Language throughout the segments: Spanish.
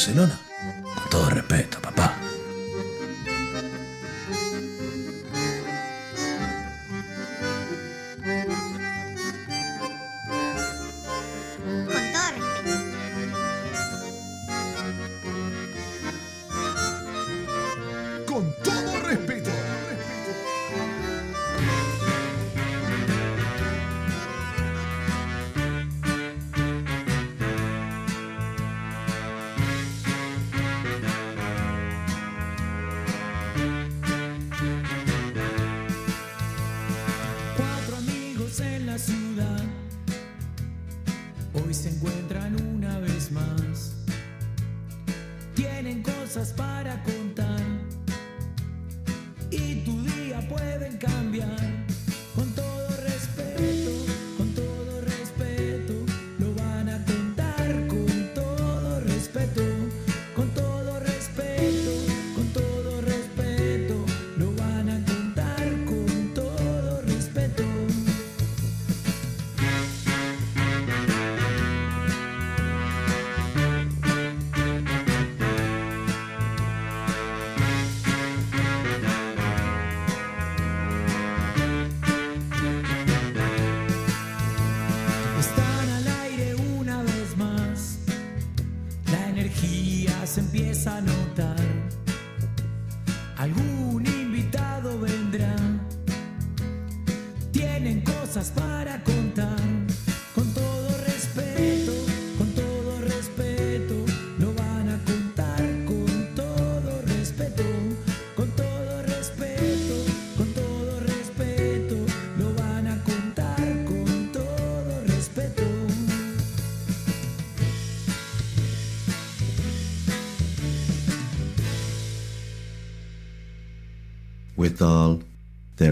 Barcelona. Con todo respeto,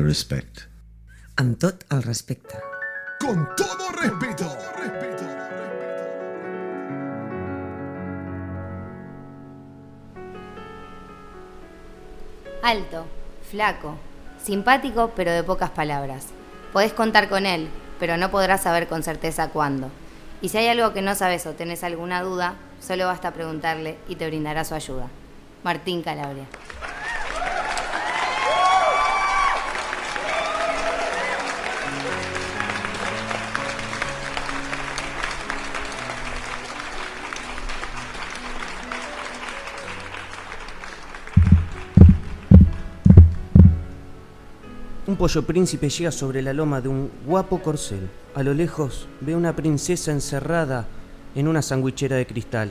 respect. Amb tot el respecte. Con todo respeto. respeto. Alto, flaco, simpático pero de pocas palabras. Podés contar con él, pero no podrás saber con certeza cuándo. Y si hay algo que no sabes o tenés alguna duda, solo basta preguntarle y te brindará su ayuda. Martín Calabria. Pollo príncipe llega sobre la loma de un guapo corcel. A lo lejos ve una princesa encerrada en una sandwichera de cristal.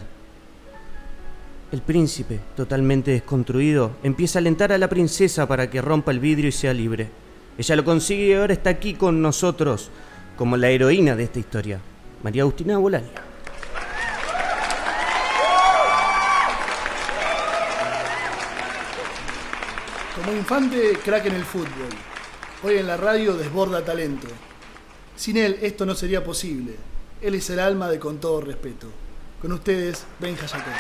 El príncipe, totalmente desconstruido, empieza a alentar a la princesa para que rompa el vidrio y sea libre. Ella lo consigue y ahora está aquí con nosotros, como la heroína de esta historia, María Agustina Bolani. Como infante, crack en el fútbol. Hoy en la radio desborda talento. Sin él esto no sería posible. Él es el alma de con todo respeto. Con ustedes, Benja Jacob.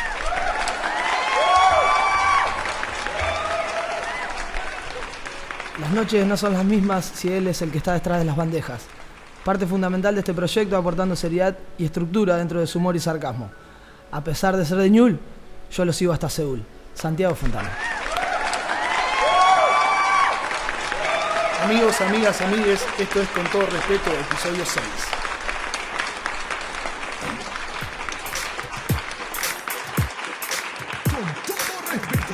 Las noches no son las mismas si él es el que está detrás de las bandejas. Parte fundamental de este proyecto aportando seriedad y estructura dentro de su humor y sarcasmo. A pesar de ser de Ñul, yo lo sigo hasta Seúl. Santiago Fontana. Amigos, amigas, amigues, esto es con todo respeto, episodio 6. Con todo respeto.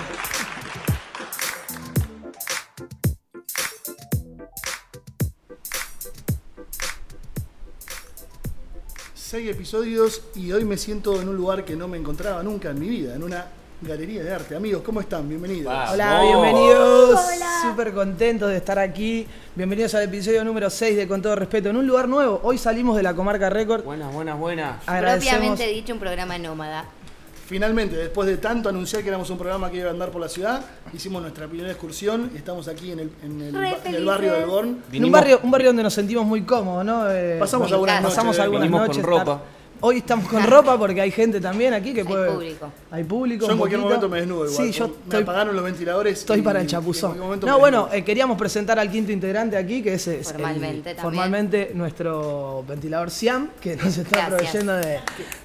Seis episodios y hoy me siento en un lugar que no me encontraba nunca en mi vida, en una galería de arte. Amigos, ¿cómo están? Bienvenidos. Hola, bienvenidos. Súper contentos de estar aquí. Bienvenidos al episodio número 6 de Con todo respeto, en un lugar nuevo. Hoy salimos de la comarca Record. Buenas, buenas, buenas. Agradecemos. Propiamente dicho, un programa nómada. Finalmente, después de tanto anunciar que éramos un programa que iba a andar por la ciudad, hicimos nuestra primera excursión y estamos aquí en el, en el, en el barrio del Born. En un barrio, un barrio donde nos sentimos muy cómodos, ¿no? Eh, Pasamos algunas noches, pasamos algunas noches. con ropa. Hoy estamos con ropa porque hay gente también aquí que Hay puede. público. Hay público. Yo en cualquier poquito. momento me desnudo igual. Sí, yo me estoy, apagaron los ventiladores. estoy y- para el chapuzón. No, bueno, eh, queríamos presentar al quinto integrante aquí, que es, es el- Formalmente también. formalmente nuestro ventilador Siam, que nos está Gracias. proveyendo de,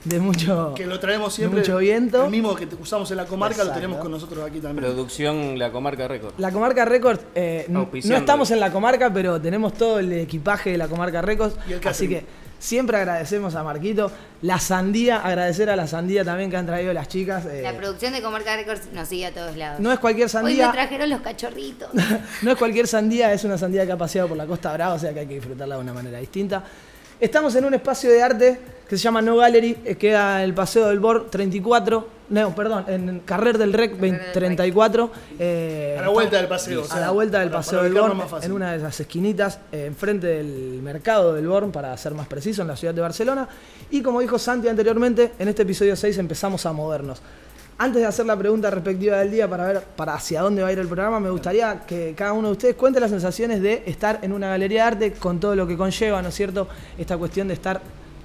de mucho. que lo traemos siempre. mucho viento. El mismo que usamos en la comarca Exacto. lo tenemos con nosotros aquí también. Producción La Comarca Record. La Comarca Records, eh, no estamos en la comarca, pero tenemos todo el equipaje de la Comarca Records. Y el así que siempre agradecemos a Marquito. La sandía, agradecer a la sandía también que han traído las chicas. eh, La producción de Comarca Records nos sigue a todos lados. no es cualquier Hoy me sandía. trajeron los cachorritos. no es cualquier sandía, es una sandía que ha paseado por la Costa Brava, o sea que hay que disfrutarla de una manera distinta. Estamos en un espacio de arte que se llama No Gallery, eh, queda el Paseo del Bor 34, no, perdón, en Carrer del Rec 20 del Rec. 34. eh, A la vuelta del paseo, o A sea, la vuelta del para- Paseo para del Born, en una de esas esquinitas, eh, enfrente del mercado del Born, para ser más preciso, en la ciudad de Barcelona. Y como dijo Santi anteriormente, en este episodio 6 empezamos a movernos. Antes de hacer la pregunta respectiva del día para ver para hacia dónde va a ir el programa, me gustaría que cada uno de ustedes cuente las sensaciones de estar en una galería de arte con todo lo que conlleva, ¿no es cierto? Esta cuestión de estar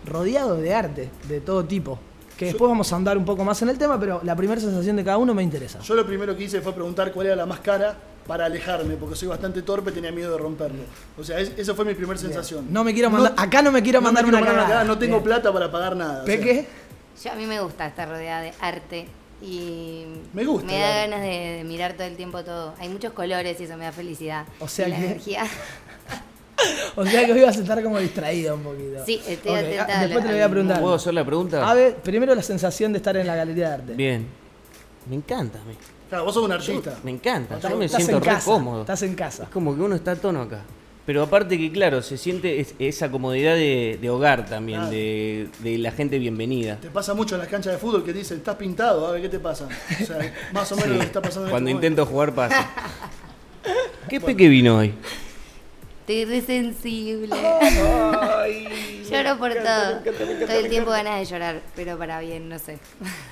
rodeado de arte de todo tipo. Que después vamos a andar un poco más en el tema, pero la primera sensación de cada uno me interesa. Yo lo primero que hice fue preguntar cuál era la más cara para alejarme, porque soy bastante torpe, tenía miedo de romperlo. O sea, es- esa fue mi primera sensación. No me quiero mandar, acá no me quiero no me mandar quiero una mandar cagada. no tengo Bien. plata para pagar nada. o sea, ¿Peque? Yo a mí me gusta estar rodeada de arte y Me gusta me da ganas de, de mirar todo el tiempo todo. Hay muchos colores y eso me da felicidad. O sea Y la que- energía. O sea que hoy vas a estar como distraída un poquito. Sí, estoy Ok, atenta ah, Después lo- te lo voy a preguntar. ¿Puedo hacer la pregunta? A ver, primero la sensación de estar en la galería de arte. Bien. Me encanta a mí. Claro, vos sos un artista. Me encanta. Yo me siento en re casa, cómodo. Estás en casa. Es como que uno está a tono acá. Pero aparte que, claro, se siente es- esa comodidad de, de hogar también, Claro. de, de la gente bienvenida. Te pasa mucho en las canchas de fútbol que te dicen, estás pintado, a ver qué te pasa. O sea, más o menos lo que está pasando en Cuando este intento jugar pasa. ¿Qué peque vino hoy? Estoy re sensible. Lloro por todo. Todo el tiempo ganas de llorar, pero para bien, no sé.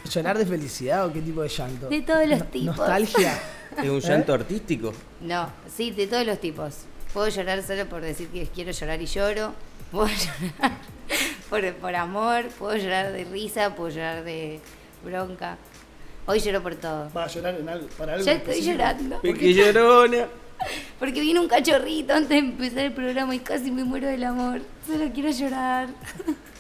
¿Llorar de felicidad o qué tipo de llanto? De todos los tipos. Nostalgia. ¿Es un llanto artístico? No, sí, de todos los tipos. Puedo llorar solo por decir que quiero llorar y lloro. Puedo llorar por, por amor, puedo llorar de risa, puedo llorar de bronca. Hoy lloro por todo. Va a llorar en algo, para algo. Ya estoy específico. llorando. Peque llorona. Porque vino un cachorrito antes de empezar el programa y casi me muero del amor. Solo quiero llorar.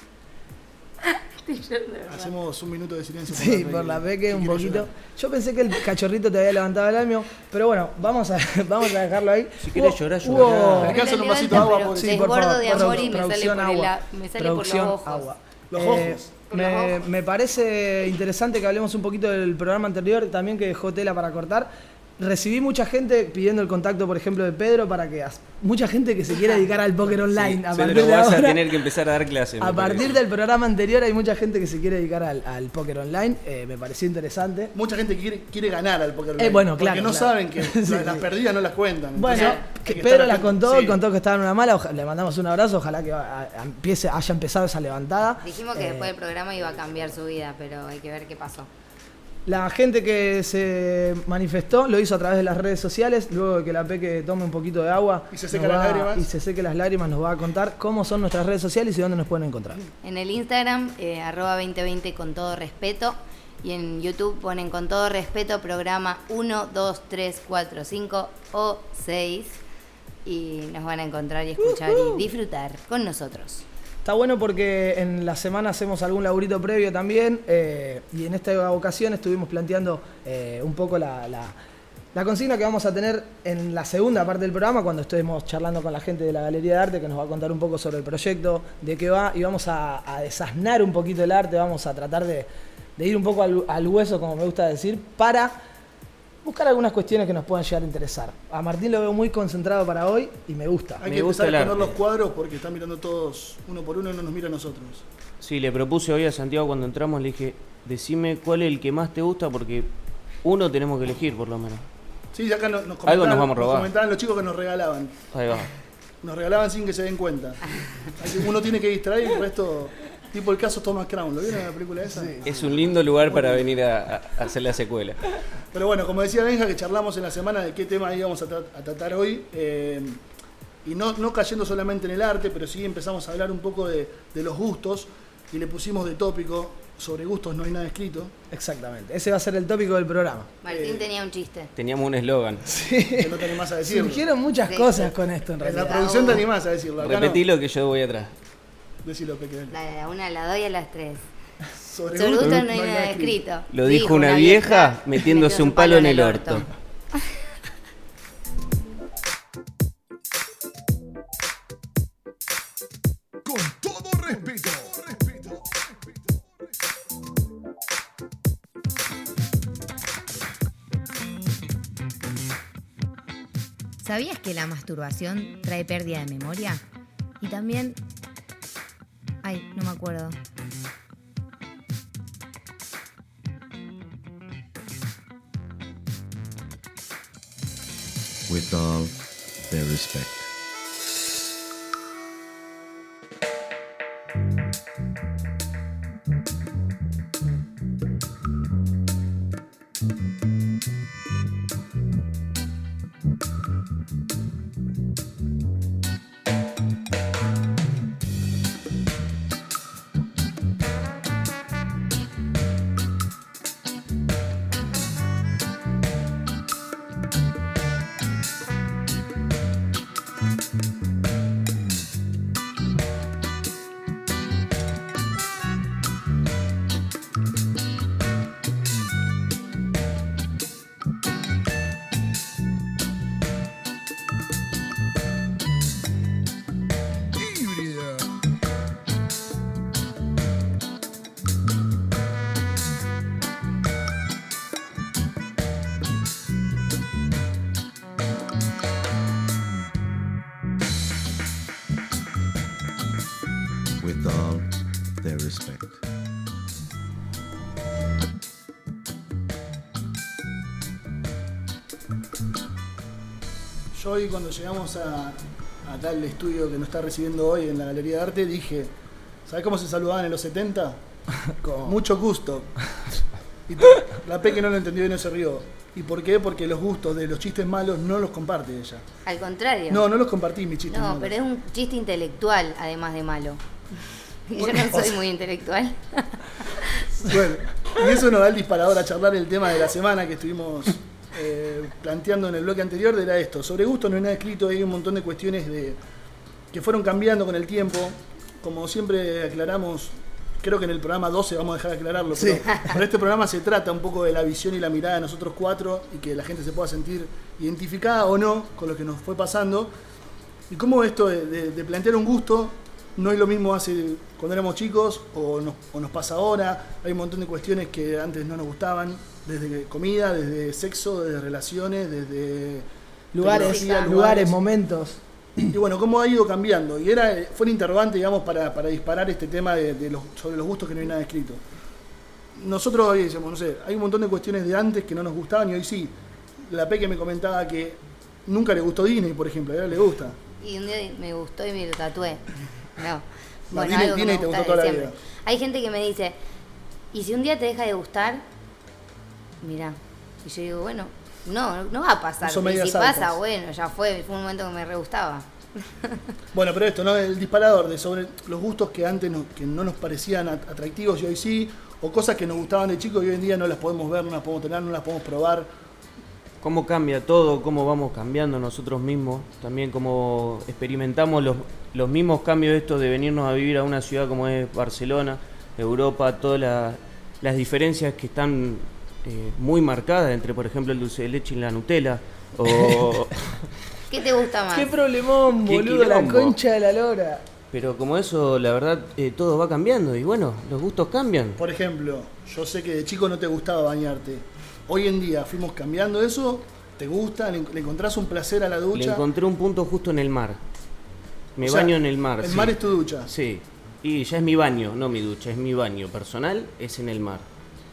Hacemos un minuto de silencio. Sí, por la peque que un poquito. llorar. Yo pensé que el cachorrito te había levantado el almio, pero bueno, vamos a, vamos a dejarlo ahí. Si querés llorar, hubo- llorá. Me alcanza Me un vasito de agua, por Sí, por favor, de amor y me sale por, el agua. la- me sale por los Producción ojos. agua. Los Eh, ojos. Los me, me parece interesante que hablemos un poquito del programa anterior, también que dejó tela para cortar. Recibí mucha gente pidiendo el contacto, por ejemplo, de Pedro para que mucha gente que se quiera dedicar al póker online. a partir Pedro, de vas a ahora. tener que empezar a dar clases. A partir parece. del programa anterior hay mucha gente que se quiere dedicar al, al póker online. eh, me pareció interesante. Mucha gente quiere, quiere ganar al póker Eh, online, bueno, Porque claro, no claro. saben que Sí, las sí. perdidas no las cuentan. Bueno, Entonces, que que Pedro estar la atento. contó, Sí. contó que estaba en una mala. oja- le mandamos un abrazo, ojalá que a- a- empiece, haya empezado esa levantada. Dijimos que Eh, después del programa iba a cambiar su vida, pero hay que ver qué pasó. La gente que se manifestó lo hizo a través de las redes sociales. Luego de que la Peque tome un poquito de agua Y se seque las va- lágrimas. y se seque las lágrimas, nos va a contar cómo son nuestras redes sociales y dónde nos pueden encontrar. En el Instagram, eh, arroba 2020 con todo respeto. Y en YouTube ponen con todo respeto programa 1, 2, 3, 4, 5 o 6. Y nos van a encontrar y escuchar y disfrutar con nosotros. Está bueno porque en la semana hacemos algún laburito previo también eh, y en esta ocasión estuvimos planteando eh, un poco la, la- consigna que vamos a tener en la segunda parte del programa cuando estemos charlando con la gente de la Galería de Arte que nos va a contar un poco sobre el proyecto, de qué va y vamos a, a desasnar un poquito el arte, vamos a tratar de, de ir un poco al hueso, como me gusta decir, para buscar algunas cuestiones que nos puedan llegar a interesar. A Martín lo veo muy concentrado para hoy y me gusta. Hay Me que gusta empezar a poner los cuadros porque están mirando todos uno por uno y no nos mira a nosotros. Sí, le propuse hoy a Santiago cuando entramos, le dije, decime cuál es el que más te gusta porque uno tenemos que elegir por lo menos. Sí, acá nos, nos Algo comentaban, nos vamos a robar. comentaban los chicos que nos regalaban. Ahí va. Nos regalaban sin que se den cuenta. Uno tiene que distraer y el resto, tipo el caso Thomas Crown. ¿Lo vieron en la película esa? Es un lindo lugar para venir a, a hacer la secuela. Pero bueno, como decía Benja, que charlamos en la semana de qué tema íbamos a, tra- a tratar hoy. eh, y no, no cayendo solamente en el arte, pero sí empezamos a hablar un poco de, de los gustos. y le pusimos de tópico, sobre gustos no hay nada escrito. Exactamente. Ese va a ser el tópico del programa. Martín tenía un chiste. Teníamos un eslogan. Que no te animás a decirlo. Surgieron muchas Sí. cosas con esto en En la realidad. producción te animás a decirlo. Acá Repetilo que yo voy atrás. Decilo, Peque. dale. Dale, a una, a las dos y a las tres. Sobre, Sobre gustos gusto no hay nada escrito. Lo dijo una vieja metiéndose un palo en el orto. Con todo respeto. ¿Sabías que la masturbación trae pérdida de memoria? Y también... Ay, no me acuerdo. with all their respect. Mm-hmm. Hoy cuando llegamos a, a tal estudio que nos está recibiendo hoy en la Galería de Arte, dije, ¿sabes cómo se saludaban en los 70? Con mucho gusto. Y la Peque no lo entendió y no se rió. ¿Y por qué? Porque los gustos de los chistes malos no los comparte ella. Al contrario. No, no los compartí mis chistes No, malos. pero es un chiste intelectual, además de malo. Y yo no soy muy intelectual. Bueno, y eso nos da el disparador a charlar el tema de la semana que estuvimos eh, planteando en el bloque anterior, era esto. Sobre gusto no hay nada escrito, hay un montón de cuestiones de, que fueron cambiando con el tiempo. Como siempre aclaramos, creo que en el programa 12 vamos a dejar de aclararlo, pero, pero este programa se trata un poco de la visión y la mirada de nosotros cuatro y que la gente se pueda sentir identificada o no con lo que nos fue pasando. Y cómo esto de, de- de plantear un gusto no es lo mismo hace cuando éramos chicos o nos, o nos pasa ahora. Hay un montón de cuestiones que antes no nos gustaban, desde comida, desde sexo, desde relaciones, desde Lugares, tecnología, lugares, momentos. y bueno, cómo ha ido cambiando. Y era, fue un interrogante, digamos, para, para disparar este tema de, de los, sobre los gustos que no hay nada escrito. Nosotros hoy decimos, no sé, hay un montón de cuestiones de antes que no nos gustaban y hoy sí. La Peque me comentaba que nunca le gustó Disney, por ejemplo, y ahora le gusta. Y un día me gustó y me lo tatué. No. No, Bueno, Disney- algo que Disney me te gusta gustó toda la vida. Hay gente que me dice, ¿y si un día te deja de gustar? Mirá. Y yo digo, bueno, no, no va a pasar. Son Y si pasa, bueno, ya fue. Fue un momento que me re gustaba. Bueno, pero esto, ¿no? El disparador de sobre los gustos que antes no, que no nos parecían at- atractivos y hoy sí, o cosas que nos gustaban de chicos y hoy en día no las podemos ver, no las podemos tener, no las podemos probar. Cómo cambia todo, cómo vamos cambiando nosotros mismos, también cómo experimentamos los, los mismos cambios estos de venirnos a vivir a una ciudad como es Barcelona, Europa, todas la- las diferencias que están eh, muy marcadas entre, por ejemplo, el dulce de leche y la Nutella. O, ¿Qué te gusta más? Qué problemón, Qué boludo, la concha de la lora. pero como eso, la verdad, eh, todo va cambiando y bueno, los gustos cambian. Por ejemplo, yo sé que de chico no te gustaba bañarte. Hoy en día fuimos cambiando eso, ¿te gusta? ¿Le, le encontrás un placer a la Le ducha? encontré un punto justo en el mar. Me O sea, baño en el mar. El sí. mar es tu ducha. Sí, y ya es mi baño, no mi ducha, es mi baño personal, es en el mar.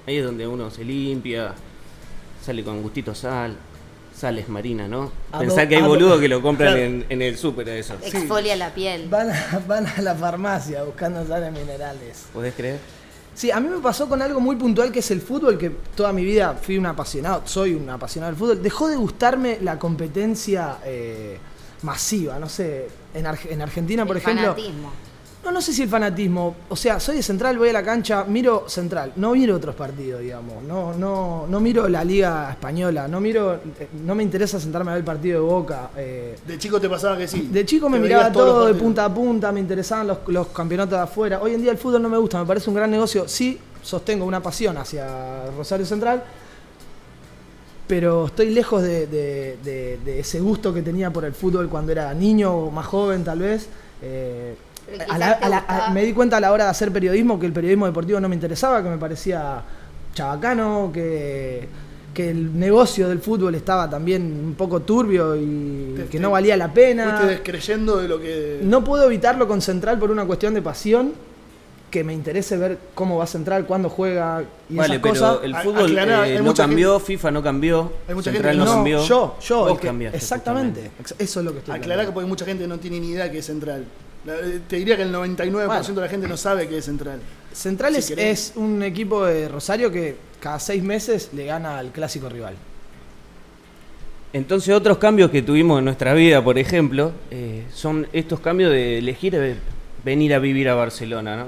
Ahí es donde uno se limpia, sale con gustito sal, sales marina, ¿no? Ado- Pensar que hay boludos que lo compran Claro. en, en el súper eso. Exfolia la piel. Van a, van a la farmacia buscando sales minerales. ¿Podés creer? Sí, a mí me pasó con algo muy puntual que es el fútbol, que toda mi vida fui un apasionado, soy un apasionado del fútbol. Dejó de gustarme la competencia eh, masiva, no sé, en, en Argentina, por El ejemplo, fanatismo. No, no sé si el fanatismo. O sea, soy de Central, voy a la cancha, miro Central, no miro otros partidos, digamos. No, no, no miro la Liga Española, no miro. eh, No me interesa sentarme a ver el partido de Boca. eh, De chico te pasaba que sí. de chico me Te miraba veías todos los todo de partidos. punta a punta, me interesaban los, los campeonatos de afuera. Hoy en día el fútbol no me gusta, me parece un gran negocio. Sí, sostengo una pasión hacia Rosario Central, pero estoy lejos de, de- de- de ese gusto que tenía por el fútbol cuando era niño o más joven, tal vez. Eh, a quizás la- te a la- a- gustaba- me di cuenta a la hora de hacer periodismo que el periodismo deportivo no me interesaba, que me parecía chabacano, que, que el negocio del fútbol estaba también un poco turbio y Te- que te- no valía la pena. Fuiste descreyendo de lo que. No puedo evitarlo con Central por una cuestión de pasión, que me interese ver cómo va Central, cuándo juega y Vale, esas pero cosas. el A- fútbol aclará, eh, no cambió, FIFA no cambió, Hay mucha Central gente no que no, cambió. yo, yo, Vos el que- exactamente, justamente. eso es lo que estoy Aclará que porque mucha gente no tiene ni idea que es central. La- eh, Te diría que el 99% de la gente no sabe que es central. Central si es, un equipo de Rosario que cada seis meses le gana al clásico rival. Entonces otros cambios que tuvimos en nuestra vida, por ejemplo, eh, son estos cambios de elegir venir a vivir a Barcelona, ¿no?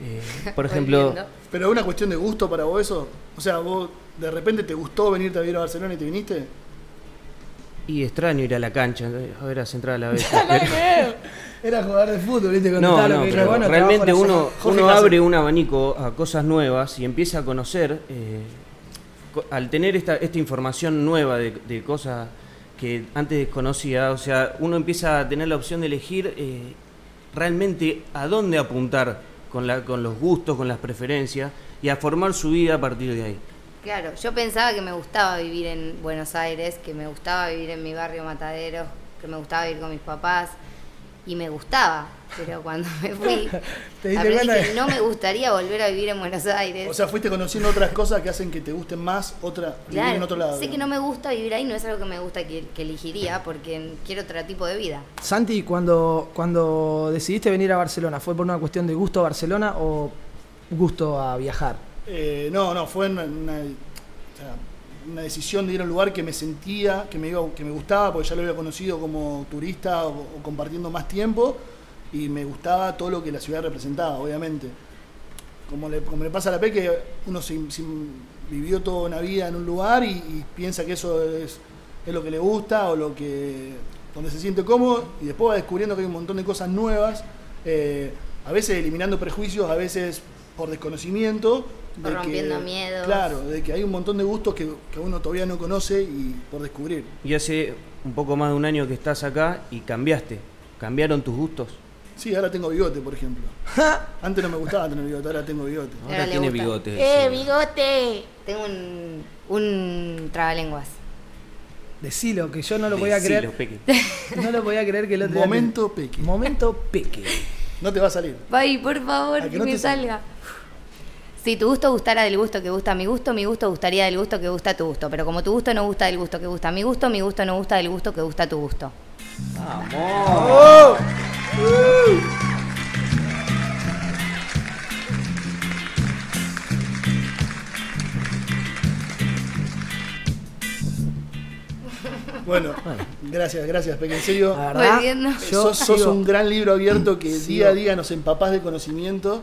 Eh, por ejemplo. Pero es una cuestión de gusto para vos eso. O sea, vos de repente te gustó venirte a vivir a Barcelona y te viniste. y extraño ir a la cancha, a ver a Central a veces. Era jugador de fútbol, ¿viste? No, no, pero realmente uno, uno abre un abanico a cosas nuevas y empieza a conocer, eh, al tener esta, esta información nueva de, de cosas que antes desconocía, o sea, uno empieza a tener la opción de elegir eh, realmente a dónde apuntar con, la, con los gustos, con las preferencias y a formar su vida a partir de ahí. Claro, yo pensaba que me gustaba vivir en Buenos Aires, que me gustaba vivir en mi barrio Matadero, que me gustaba vivir con mis papás y me gustaba, pero cuando me fui Te diste aprendí que no me gustaría volver a vivir en Buenos Aires. O sea, fuiste conociendo otras cosas que hacen que te gusten más otra, vivir Claro, en otro lado. sé que no me gusta vivir ahí, no es algo que me gusta que, que elegiría porque quiero otro tipo de vida. Santi, cuando, cuando decidiste venir a Barcelona, ¿fue por una cuestión de gusto a Barcelona o gusto a viajar? Eh, no, no, fue una, una- o sea, una decisión de ir a un lugar que me sentía, que me, iba- que me gustaba, porque ya lo había conocido como turista o, compartiendo más tiempo, y me gustaba todo lo que la ciudad representaba, obviamente. Como le, como le pasa a la P, que uno se- vivió toda una vida en un lugar y, y piensa que eso es, es lo que le gusta o lo que donde se siente cómodo, y después va descubriendo que hay un montón de cosas nuevas, eh, a veces eliminando prejuicios, a veces por desconocimiento. Rompiendo miedos. Claro, de que hay un montón de gustos que, que uno todavía no conoce y por descubrir. Y hace un poco más de un año que estás acá y cambiaste. ¿Cambiaron tus gustos? Sí, ahora tengo bigote, por ejemplo. Antes no me gustaba tener bigote, ahora tengo bigote. Ahora tiene gusta. bigote. ¡Eh, sí. bigote! Tengo un, un trabalenguas. Decilo, que yo no lo podía Decilo, creer. Peque. No lo podía creer que el otro día- Momento peque. Momento peque. No te va a salir. Ay, por favor, ¿A que que no me salga. Si tu gusto gustara del gusto que gusta mi gusto, mi gusto gustaría del gusto que gusta tu gusto. Pero como tu gusto no gusta del gusto que gusta mi gusto, mi gusto no gusta del gusto que gusta tu gusto. Bueno, gracias, gracias, Peque. En serio, La verdad, Volviendo. yo sos, un gran libro abierto que Sigo. día a día nos empapás de conocimiento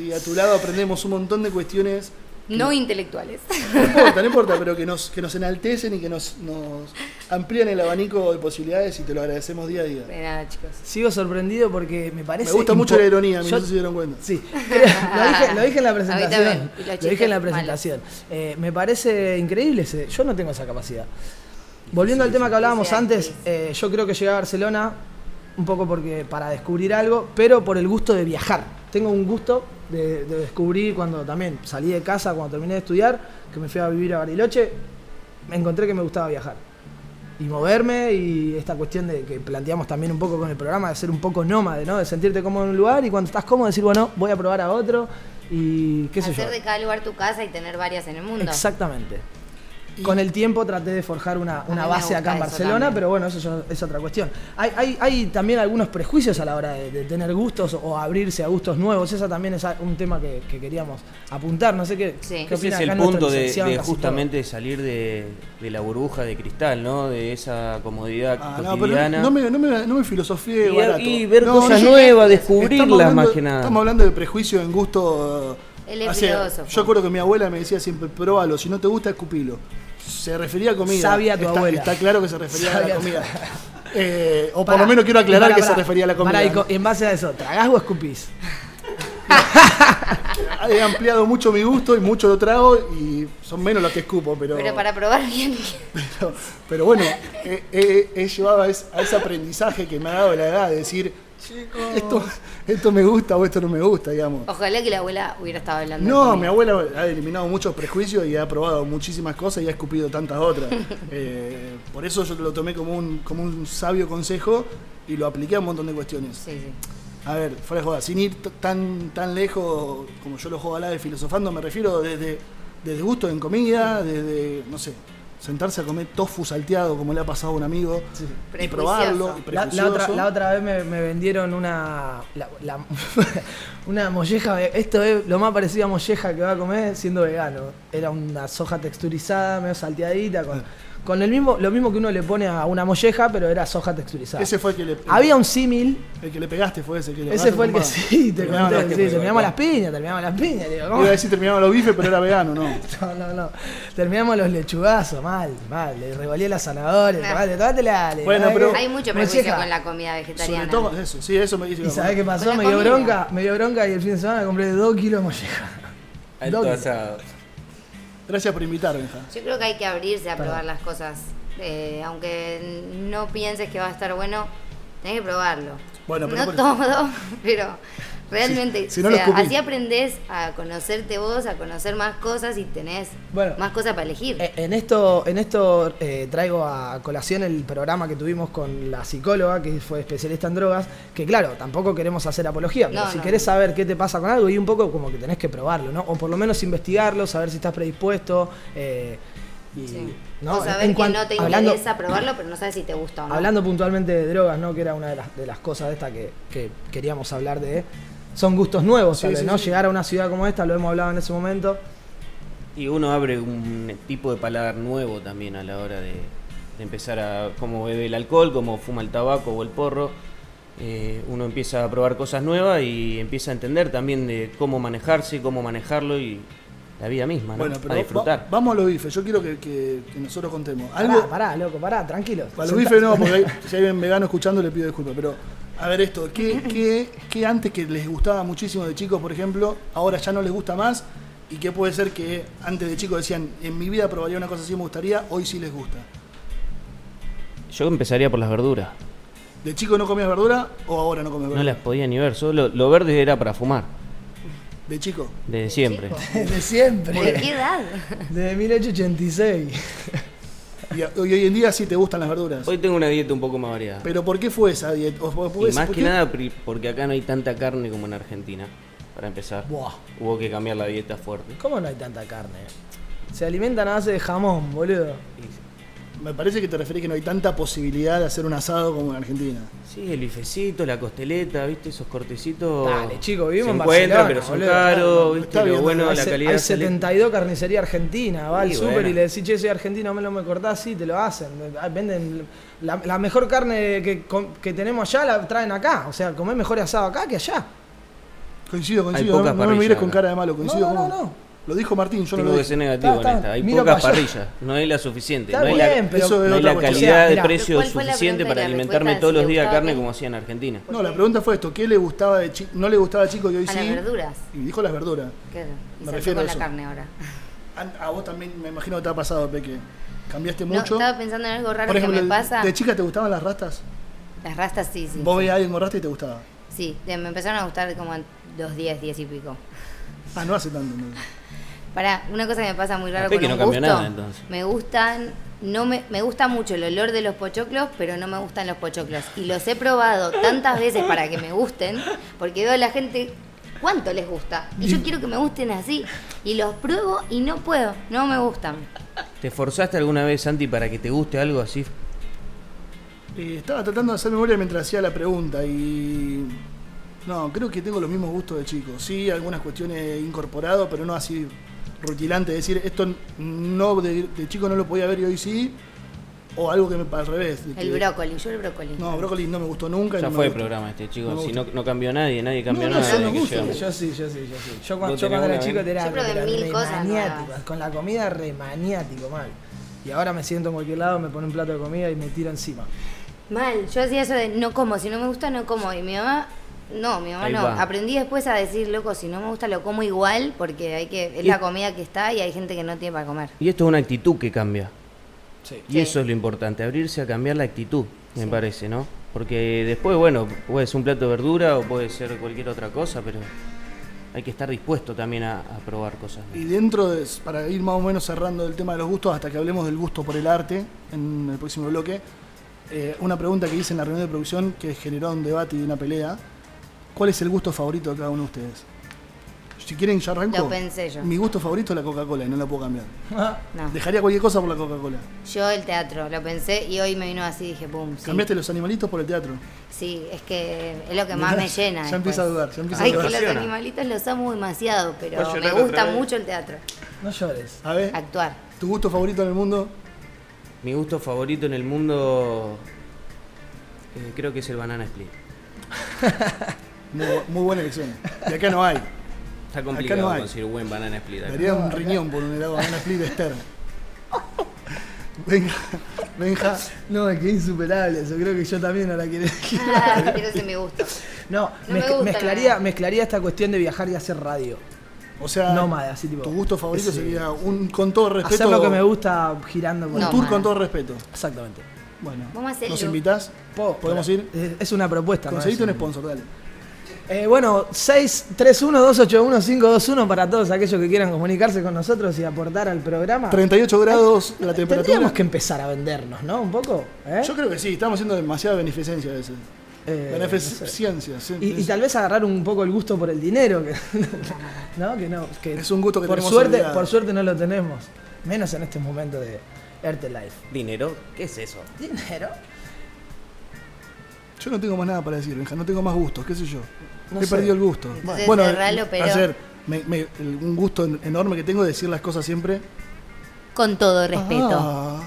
y a tu lado aprendemos un montón de cuestiones. No intelectuales. No importa, no importa, pero que nos, que nos enaltecen y que nos, nos amplían el abanico de posibilidades y te lo agradecemos día a día. De nada, chicos. Sigo sorprendido porque me parece. Me gusta mucho la ironía, Yo- no sé si se dieron cuenta. Sí, lo dije, lo dije en la presentación. Lo dije en la presentación. Eh, me parece increíble ese. Yo no tengo esa capacidad. Volviendo al tema que hablábamos Sí, antes, sí. eh, yo creo que llegué a Barcelona un poco porque para descubrir algo, pero por el gusto de viajar. Tengo un gusto de, de descubrir cuando también salí de casa, cuando terminé de estudiar, que me fui a vivir a Bariloche, me encontré que me gustaba viajar. Y moverme y esta cuestión de que planteamos también un poco con el programa, de ser un poco nómade, ¿no? De sentirte cómodo en un lugar y cuando estás cómodo decir, bueno, voy a probar a otro y qué sé yo. Hacer de cada lugar tu casa y tener varias en el mundo. Exactamente. Con el tiempo traté de forjar una, una base acá en Barcelona, también. pero bueno, eso es otra cuestión. Hay, hay, hay también algunos prejuicios a la hora de, de tener gustos o abrirse a gustos nuevos. Esa también es un tema que, que queríamos apuntar. No sé qué, qué Ese es el punto de, de justamente salir de, de la burbuja de cristal, ¿no? De esa comodidad Ah, no, pero cotidiana. no me, no me, no me filosofíe Y- barato. y ver No, cosas nuevas, estamos descubrirlas hablando- más que nada. Estamos hablando de prejuicio en gusto. Él es hacia- filósofo. yo acuerdo que mi abuela me decía siempre, probalo, si no te gusta, escupilo. Se refería a comida. Sabia tu está, abuela. Está claro que se refería a la comida. Eh, o por lo menos quiero aclarar que se refería a la comida. Co- en base a eso, ¿tragás o escupís? He ampliado mucho mi gusto y mucho lo trago y son menos los que escupo, pero... Pero para probar bien. Pero, pero bueno, he, he- he llevado a, es- a ese aprendizaje que me ha dado la edad de decir, esto, esto me gusta o esto no me gusta, digamos. Ojalá que la abuela hubiera estado hablando. de No, mi abuela ha eliminado muchos prejuicios y ha probado muchísimas cosas y ha escupido tantas otras. Eh, por eso yo lo tomé como un, como un sabio consejo y lo apliqué a un montón de cuestiones. Sí, sí. A ver, fuera de joda, sin ir tan, tan lejos como yo lo juego a la de filosofando, me refiero desde, desde gusto en comida, desde, no sé, sentarse a comer tofu salteado como le ha pasado a un amigo y probarlo. y La, la otra, la otra vez me, me vendieron una la- una molleja. Esto es lo más parecido a molleja que va a comer siendo vegano. Era una soja texturizada, medio salteadita, con, con el mismo, lo mismo que uno le pone a una molleja, pero era soja texturizada. Ese fue el que le, Había un símil. el que le pegaste, fue ese. Que le Ese fue el que sí, te conté. las- Sí, terminamos las piñas, terminamos las piñas. Digo, ¿cómo? Iba a decir terminaba los bifes, pero era vegano, ¿no? No, no, no. Terminamos los lechugazos, mal, mal. Le revolé la zanahoria, Ah. le- Bueno. Hay mucho prejuicio Molleja. con la comida Sobre vegetariana. todo eso, sí, eso me dice. ¿Y sabés qué pasó? La Me dio comida. bronca, me dio bronca y el fin de semana compré dos kilos de molleja. Gracias por invitarme. Yo creo que hay que abrirse a Perdón. probar las cosas. Eh, aunque no pienses que va a estar bueno, tenés que probarlo. Bueno, pero no por- todo, pero realmente. Si- si no o sea, así aprendés a conocerte vos, a conocer más cosas y tenés Bueno. más cosas para elegir. Eh, En esto, en esto eh, traigo a colación el programa que tuvimos con la psicóloga, que fue especialista en drogas, que claro, tampoco queremos hacer apología, pero No, si no, querés no. saber qué te pasa con algo, y un poco como que tenés que probarlo, ¿no? O por lo menos investigarlo, saber si estás predispuesto. eh, y, Sí. ¿no? o saber En que no te hablando- interesa probarlo, pero no sabes si te gusta o no. Hablando puntualmente de drogas, ¿no? Que era una de las, de las cosas de esta que, que queríamos hablar de. Son gustos nuevos, Sí, tal vez, sí, ¿no? sí. Llegar a una ciudad como esta, lo hemos hablado en ese momento. Y uno abre un tipo de paladar nuevo también a la hora de, de empezar a cómo bebe el alcohol, cómo fuma el tabaco o el porro. Eh, uno empieza a probar cosas nuevas y empieza a entender también de cómo manejarse, cómo manejarlo y la vida misma, ¿no? Bueno, pero a disfrutar. va- vamos a los bifes. Yo quiero que, que- que nosotros contemos. Pará, Algo, pará, loco, pará, tranquilo. Para los bifes no, porque hay- si hay un vegano escuchando le pido disculpas. Pero, a ver esto, ¿qué, qué, qué antes que les gustaba muchísimo de chicos, por ejemplo, ahora ya no les gusta más? ¿Y qué puede ser que antes de chicos decían, en mi vida probaría una cosa así, me gustaría, hoy sí les gusta? Yo empezaría por las verduras. ¿De chico no comías verdura o ahora no comes No verdura? las podía ni ver, solo lo verde era para fumar, ¿De chico? desde siempre. De siempre. ¿De qué edad? De 1886. Y, hoy en día sí te gustan las verduras. Hoy tengo una dieta un poco más variada. ¿Pero por qué fue esa dieta? ¿O por- por- Y más que qué? nada porque acá no hay tanta carne como en Argentina, para empezar. Buah. Hubo que cambiar la dieta fuerte. ¿Cómo no hay tanta carne? Se alimentan a base de jamón, boludo. Me parece que te referís que no hay tanta posibilidad de hacer un asado como en Argentina. Sí, el bifecito, la costeleta, ¿viste? Esos cortecitos. Dale, chico, vivimos se en encuentran, Barcelona, pero son caros, ¿viste? Está Lo bien, bueno la calidad hay sale- 72 carnicería argentina, va al súper bueno. y le decís, che, soy argentino, me lo me cortás, sí, te lo hacen. Ah, Venden la, la mejor carne que, que tenemos allá, la traen acá. O sea, comés mejor asado acá que allá. Coincido, coincido. No, no me mires con cara de malo, coincido No, no, con- no. Lo dijo Martín, yo no Tengo lo que dije. ser negativo Está, en está, esta. Hay miro pocas para allá. parrillas, no hay la suficiente. Está no hay bien, la, pero- Eso es no hay otra la cuestión. calidad O sea, de precio ¿cuál fue la suficiente pregunta para la alimentarme respuesta? todos Si los le días gustaba carne qué? como hacía en Argentina. No, la pregunta fue esto, ¿qué le gustaba de chico? No le gustaba de chico y hoy A sí. las verduras. Y dijo las verduras. Claro. Y Me saltó refiero con a la eso. carne ahora. A, a vos también me imagino que te ha pasado, Peque. Cambiaste No, mucho. estaba pensando en algo raro Por ejemplo, que me pasa. ¿de chica te gustaban las rastas? Las rastas sí, sí. Vos veías a alguien con rastas y te gustaba. Sí, de- me empezaron a gustar como en los 10, 10 y pico. Ah, no hace tanto. no. Para, una cosa que me pasa muy raro con un no cambió gusto, nada, entonces. me gustan, no me, me gusta mucho el olor de los pochoclos, pero no me gustan los pochoclos. Y los he probado tantas veces para que me gusten, porque veo a la gente cuánto les gusta. Y yo quiero que me gusten así. Y los pruebo y no puedo, no me gustan. ¿Te esforzaste alguna vez, Santi, para que te guste algo así? Eh, estaba tratando de hacer memoria mientras hacía la pregunta y. No, creo que tengo los mismos gustos de chico. Sí, algunas cuestiones he incorporado, pero no así rutilante. Decir, esto no de, de chico no lo podía ver y hoy sí. O algo que me al revés. de El que- brócoli, yo el brócoli. No, brócoli no me gustó nunca. Ya no fue el programa este, No me si no, no cambió nadie, nadie cambió No, no, nada. yo gusta. sí, yo sí, yo sí. Yo, cuando, ¿Vos yo cuando era chico era, Yo probé era mil re cosas maniático. Con la comida re maniático, mal. Y ahora me siento en cualquier lado, me pone un plato de comida y me tiro encima. Mal, yo hacía eso de no como, si no me gusta no como. Y mi mamá, no, mi mamá Ahí no. va. Aprendí después a decir, loco, si no me gusta lo como igual, porque hay que es Y- la comida que está y hay gente que no tiene para comer. Y esto es una actitud que cambia. Sí. Y Sí. eso es lo importante, abrirse a cambiar la actitud, me parece, ¿no? Porque después, bueno, puede ser un plato de verdura o puede ser cualquier otra cosa, pero hay que estar dispuesto también a, a probar cosas. Y dentro de, para ir más o menos cerrando el tema de los gustos, hasta que hablemos del gusto por el arte en el próximo bloque, eh, una pregunta que hice en la reunión de producción que generó un debate y una pelea. ¿Cuál es el gusto favorito de cada uno de ustedes? Si quieren, ya arranco. Lo pensé yo. Mi gusto favorito es la Coca-Cola y no la puedo cambiar. No. Dejaría cualquier cosa por la Coca-Cola. Yo el teatro, lo pensé y hoy me vino así dije, pum, sí. ¿Cambiaste los animalitos por el teatro? Sí, es que es lo que más me llena. ya empieza a dudar, ya empieza a Ay, dudar. que los animalitos los amo demasiado, pero Voy a me gusta mucho el teatro. No llores. A ver, Actuar. ¿tu gusto favorito en el mundo? Mi gusto favorito en el mundo eh, creo que es el banana split. Muy, muy buena elección. Y acá no hay. Está complicado no hay. conseguir buen banana split acá. Daría un riñón por un helado de banana split Esther. Venga, Benja. No, es que es insuperable eso. Creo que yo también ahora quiero. Ah, quiero ese mi gusto. No, No me mezc- gusta, mezclaría, no. mezclaría esta cuestión de viajar y hacer radio. O sea, Nómada, así tipo. tu gusto favorito ese- sería un con todo respeto. Hacer lo que me gusta girando por Un tour con todo respeto. Exactamente. Bueno, Vamos a. ¿nos invitás? Po- ¿Podemos ir? Es, una propuesta. Conseguiste un sponsor, dale. Eh, bueno, 631-281-521 para todos aquellos que quieran comunicarse con nosotros y aportar al programa. 38 grados la temperatura. Tendríamos que empezar a vendernos, ¿no? Un poco. ¿eh? Yo creo que sí, estamos haciendo demasiada beneficencia a veces. Eh, no sé. Beneficencia, sí. Y, y tal vez agarrar un poco el gusto por el dinero, que, ¿no? Que no, que Es un gusto que por tenemos suerte, olvidado. por suerte no lo tenemos, menos en este momento de Erte Life. ¿Dinero? ¿Qué es eso? ¿Dinero? Yo no tengo más nada para decir, Benja, no tengo más gustos, qué sé yo. No He sé. perdido el gusto. Entonces, bueno, cerralo, pero- ayer, me- me- el- un gusto en- enorme que tengo de decir las cosas siempre. Con todo respeto. Ah.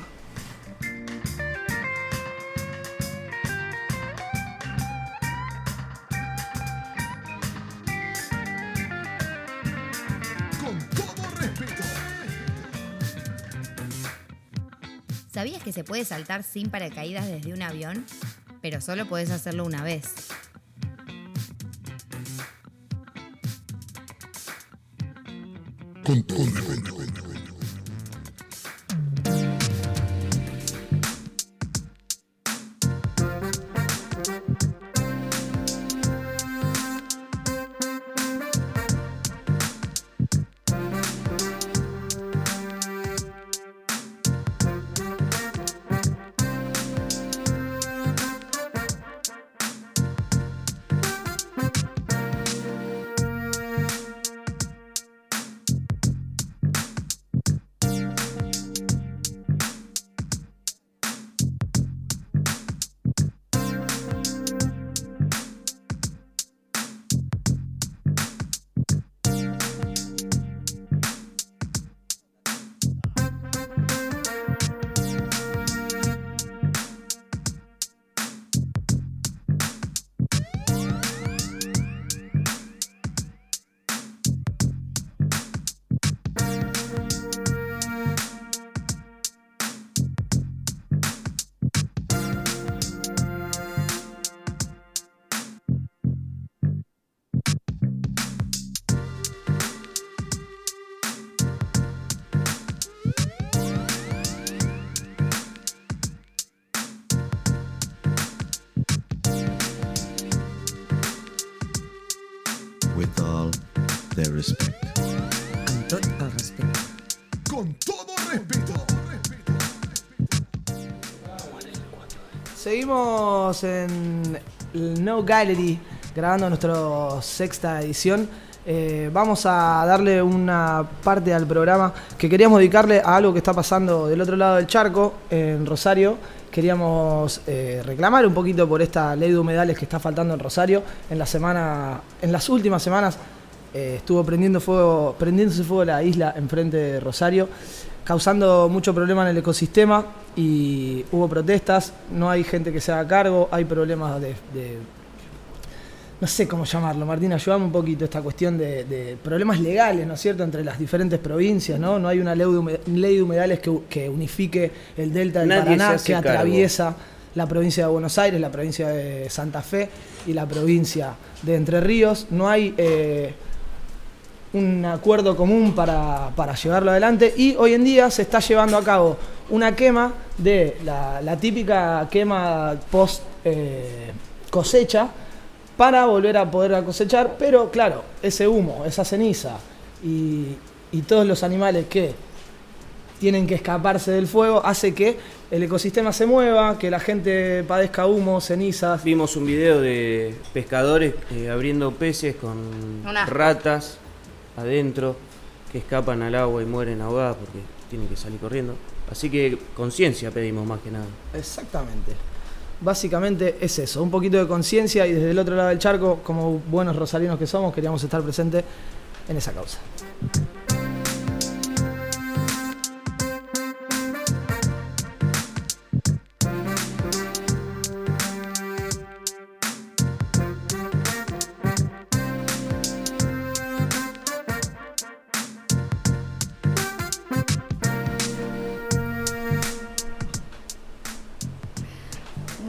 Con todo respeto. ¿Sabías que se puede saltar sin paracaídas desde un avión? Pero solo podés hacerlo una vez. Seguimos en No Gallery grabando nuestra sexta edición. Eh, vamos a darle una parte al programa que queríamos dedicarle a algo que está pasando del otro lado del charco, en Rosario. Queríamos eh, reclamar un poquito por esta ley de humedales que está faltando en Rosario. En la semana, en las últimas semanas eh, estuvo prendiendo fuego, prendiéndose fuego la isla enfrente de Rosario, causando mucho problema en el ecosistema y hubo protestas, no hay gente que se haga cargo, hay problemas de, de- no sé cómo llamarlo, Martín, ayúdame un poquito esta cuestión de, de problemas legales, ¿no es cierto?, entre las diferentes provincias, ¿no? No hay una ley de, hume- ley de humedales que, que unifique el delta del Nadie Paraná, que cargo. atraviesa la provincia de Buenos Aires, la provincia de Santa Fe y la provincia de Entre Ríos. No hay eh, un acuerdo común para, para llevarlo adelante. Y hoy en día se está llevando a cabo una quema de la, la típica quema post eh, cosecha para volver a poder cosechar, pero claro, ese humo, esa ceniza y, y todos los animales que tienen que escaparse del fuego hace que el ecosistema se mueva, que la gente padezca humo, cenizas. Vimos un video de pescadores eh, abriendo peces con ratas adentro que escapan al agua y mueren ahogadas porque tienen que salir corriendo. Así que conciencia pedimos más que nada. Exactamente. Básicamente es eso, un poquito de conciencia y desde el otro lado del charco, como buenos rosarinos que somos, queríamos estar presentes en esa causa.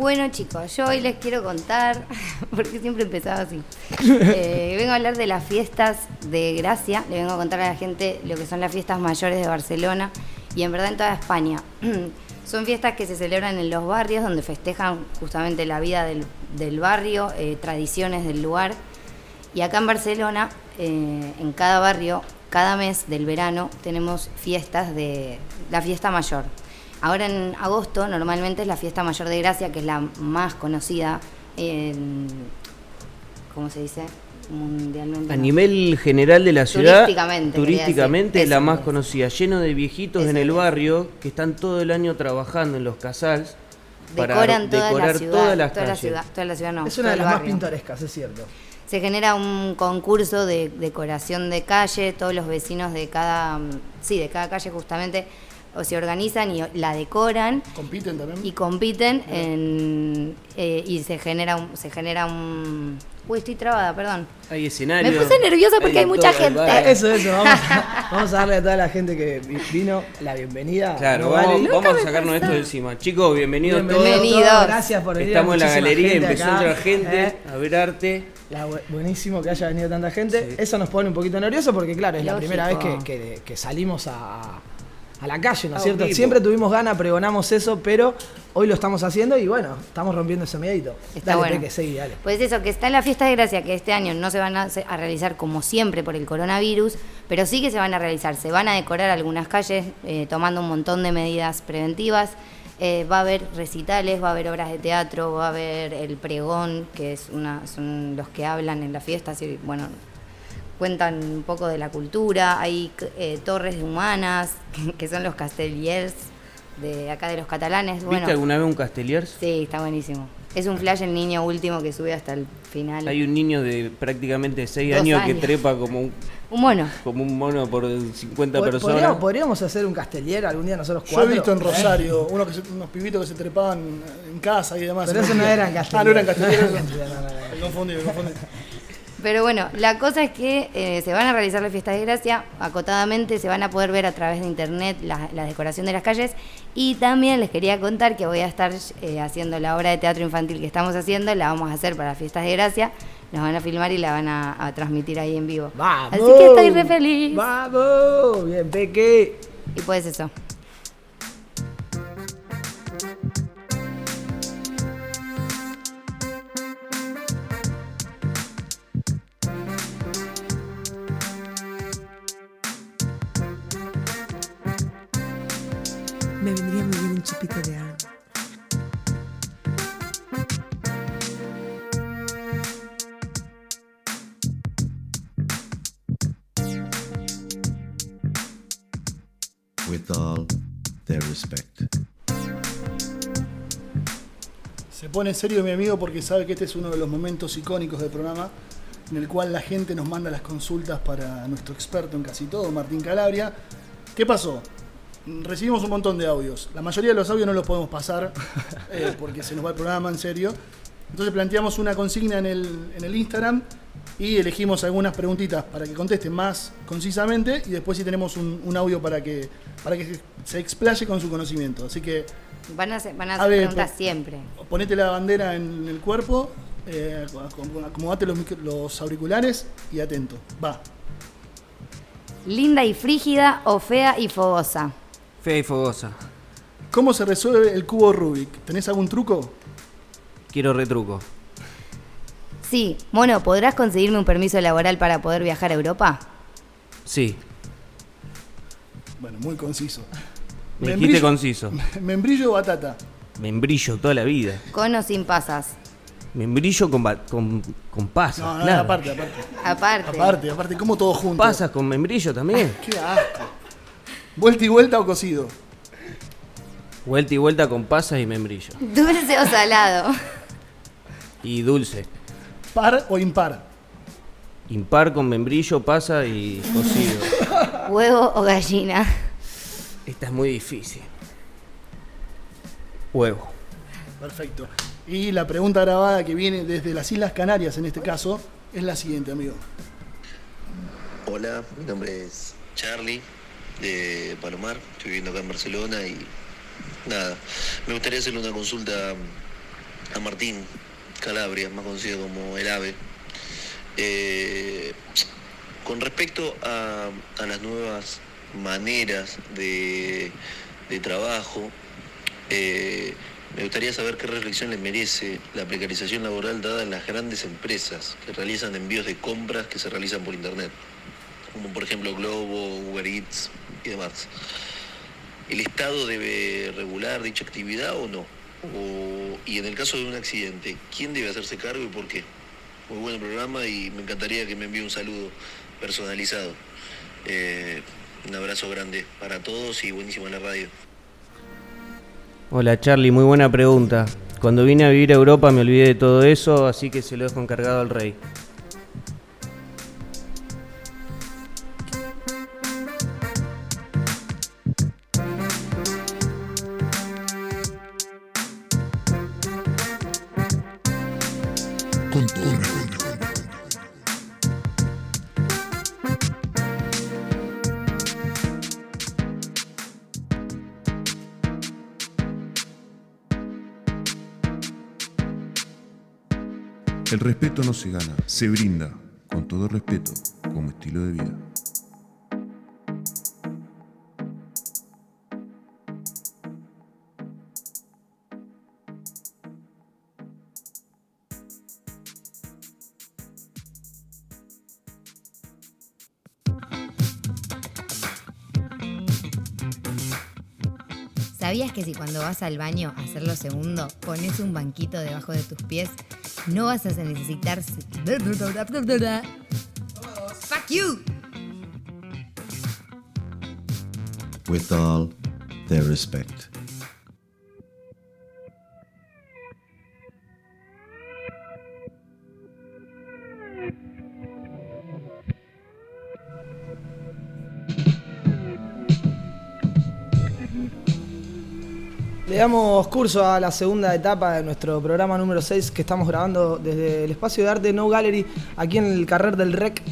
Bueno chicos, yo hoy les quiero contar, porque siempre empezaba así. Eh, vengo a hablar de las fiestas de Gracia, le vengo a contar a la gente lo que son las fiestas mayores de Barcelona y en verdad en toda España. Son fiestas que se celebran en los barrios donde festejan justamente la vida del, del barrio, eh, tradiciones del lugar. Y acá en Barcelona, eh, en cada barrio, cada mes del verano, tenemos fiestas de la fiesta mayor. Ahora en agosto normalmente es la fiesta mayor de Gracia, que es la más conocida, en, ¿cómo se dice? Mundialmente. A no. nivel general de la ciudad, Turísticamente, turísticamente decir. es la más es. conocida, lleno de viejitos Eso en el es. barrio que están todo el año trabajando en los casals para Decoran toda decorar la ciudad, todas las toda la calles. ciudad, toda la ciudad no, es una de las más pintorescas, es cierto. Se genera un concurso de decoración de calle, todos los vecinos de cada, mm, sí, de cada calle justamente o se organizan y la decoran ¿Compiten también? y compiten en, eh, y se genera un, se genera un, uy estoy trabada, perdón. Hay escenarios. Me puse nerviosa porque hay mucha todo gente. Eso, eso, vamos a, vamos a darle a toda la gente que vi- vino la bienvenida. Claro, No vamos, vale- vamos a sacarnos esto de encima. Chicos, bienvenidos todos. Bienvenidos. Gracias por venir. Estamos en la galería, empezó a entrar gente ¿eh? a ver arte. La buenísimo que haya venido tanta gente. Sí. Eso nos pone un poquito nervioso porque, claro, es la primera vez que, que- que salimos a, a la calle, ¿no es cierto? vivo. Siempre tuvimos ganas, pregonamos eso, pero hoy lo estamos haciendo y bueno, estamos rompiendo ese miedito. Está dale, bueno. Peque, seguí, dale. Pues eso, que está en la fiesta de gracia, que este año no se van a realizar como siempre por el coronavirus, pero sí que se van a realizar. Se van a decorar algunas calles eh, tomando un montón de medidas preventivas. Eh, va a haber recitales, va a haber obras de teatro, va a haber el pregón, que es una, son los que hablan en la fiesta, así, bueno, cuentan un poco de la cultura. Hay eh, torres humanas, que son los castellers de acá de los catalanes. Bueno, ¿Viste alguna vez un Castellers? Sí, está buenísimo. Es un flash el niño último que sube hasta el final. Hay un niño de prácticamente 6 Dos años, que trepa como un, Un mono. como un mono por 50 Pod- personas. ¿Podríamos, podríamos hacer un castellero algún día nosotros Yo cuatro. he visto en ¿Eh? Rosario uno que se- unos pibitos que se trepaban en casa y demás. Pero eso no eran Ah, castelleros. no eran castelleros. No eran castelleros, confundí, me confundí. Pero bueno, la cosa es que eh, se van a realizar las fiestas de gracia, acotadamente se van a poder ver a través de internet la, la decoración de las calles y también les quería contar que voy a estar eh, haciendo la obra de teatro infantil que estamos haciendo, la vamos a hacer para las fiestas de gracia, nos van a filmar y la van a, a transmitir ahí en vivo. ¡Vamos! Así que estoy re feliz. ¡Vamos! Bien, Peque. Y pues eso. Pone serio mi amigo porque sabe que este es uno de los momentos icónicos del programa en el cual la gente nos manda las consultas para nuestro experto en casi todo, Martín Calabria. ¿Qué pasó? Recibimos un montón de audios. La mayoría de los audios no los podemos pasar eh, porque se nos va el programa en serio. Entonces planteamos una consigna en el, en el Instagram y elegimos algunas preguntitas para que contesten más concisamente y después sí tenemos un, un audio para que, para que se explaye con su conocimiento. Así que Van a hacer, van a A hacer ver, preguntas siempre. ponete la bandera en el cuerpo, eh, acom- acomodate los, los auriculares y atento. Va. Linda y frígida o fea y fogosa. Fea y fogosa. ¿Cómo se resuelve el cubo Rubik? ¿Tenés algún truco? Quiero retruco. Sí, Mono, ¿podrás conseguirme un permiso laboral para poder viajar a Europa? Sí. Bueno, muy conciso. Me dijiste conciso. Membrillo o batata. Membrillo toda la vida. Con o sin pasas. Membrillo con, con, con pasas. No, no, claro. aparte, aparte. Aparte. Aparte, aparte, como todo junto. ¿Pasas con membrillo también? Qué asco. ¿Vuelta y vuelta o cocido? Vuelta y vuelta con pasas y membrillo. Dulce o salado. Y dulce. ¿Par o impar? Impar con membrillo, pasa y cocido. Huevo o gallina. Esta es muy difícil. Huevo. Perfecto. Y la pregunta grabada que viene desde las Islas Canarias, en este caso, es la siguiente, amigo. Hola, mi nombre es Charlie de Palomar, estoy viviendo acá en Barcelona y nada, me gustaría hacerle una consulta a Martín Calabria, más conocido como el AVE. Eh, con respecto a, las nuevas maneras de, de trabajo, eh, me gustaría saber qué reflexión le merece la precarización laboral dada en las grandes empresas que realizan envíos de compras que se realizan por Internet como por ejemplo Globo, Uber Eats y demás. ¿El Estado debe regular dicha actividad o no? O- y en el caso de un accidente, ¿quién debe hacerse cargo y por qué? Muy buen programa y me encantaría que me envíe un saludo personalizado. Eh, un abrazo grande para todos y buenísima la radio. Hola Charlie, muy buena pregunta. Cuando vine a vivir a Europa me olvidé de todo eso, así que se lo dejo encargado al rey. Respeto no se gana, se brinda, con todo respeto, como estilo de vida. ¿Sabías que si cuando vas al baño a hacer lo segundo, pones un banquito debajo de tus pies, no vas a necesitar... ¡Fuck you! With all their respect. Le damos curso a la segunda etapa de nuestro programa número 6 que estamos grabando desde el espacio de arte No Gallery, aquí en el Carrer del Rec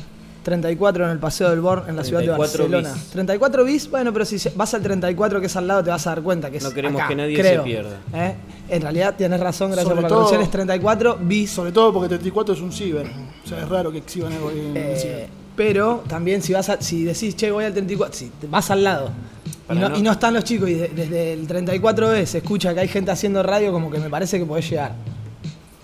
34 en el Paseo del Born, en la ciudad de 34 Barcelona. bis. 34 bis, bueno, pero si vas al 34 que es al lado te vas a dar cuenta que es No queremos acá, que nadie creo. se pierda. ¿Eh? En realidad tienes razón, gracias Sobre por la todo- corrección, es 34 bis. Sobre todo porque 34 es un ciber. O sea, es raro que exhiban algo en Eh, el ciber. pero también si vas a- si decís, che, voy al 34, si te vas al lado y no, no- y no están los chicos y de- desde el 34B se escucha que hay gente haciendo radio, como que me parece que podés llegar.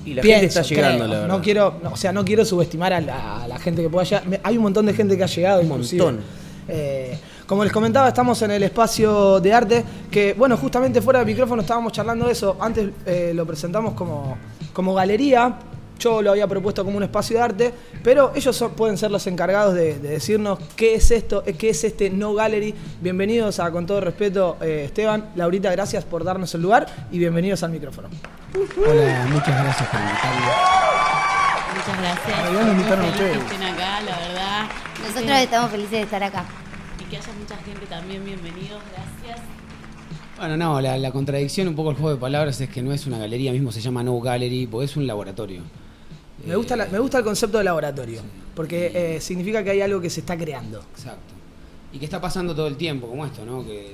Y la Pienso, gente está llegando, creo. la verdad. No quiero, no, o sea, no quiero subestimar a la, a la gente que pueda llegar. Hay un montón de gente que ha llegado, Un inclusive. montón. Eh, como les comentaba, estamos en el espacio de arte, que bueno, justamente fuera del micrófono estábamos charlando de eso. Antes eh, lo presentamos como, como galería, yo lo había propuesto como un espacio de arte, pero ellos son- pueden ser los encargados de, de decirnos qué es esto, eh, qué es este No Gallery. Bienvenidos a, con todo respeto, eh, Esteban. Laurita, gracias por darnos el lugar y bienvenidos al micrófono. Hola, muchas gracias por invitarme. Muchas gracias. ustedes. que estén acá, la verdad. Nosotros estamos felices de estar acá. Y que haya mucha gente también, bienvenidos, gracias. Bueno, no, la, la contradicción, un poco el juego de palabras es que no es una galería, mismo se llama No Gallery, porque es un laboratorio. Me gusta, la- me gusta el concepto de laboratorio, porque eh, significa que hay algo que se está creando. Exacto. Y que está pasando todo el tiempo, como esto, ¿no? Que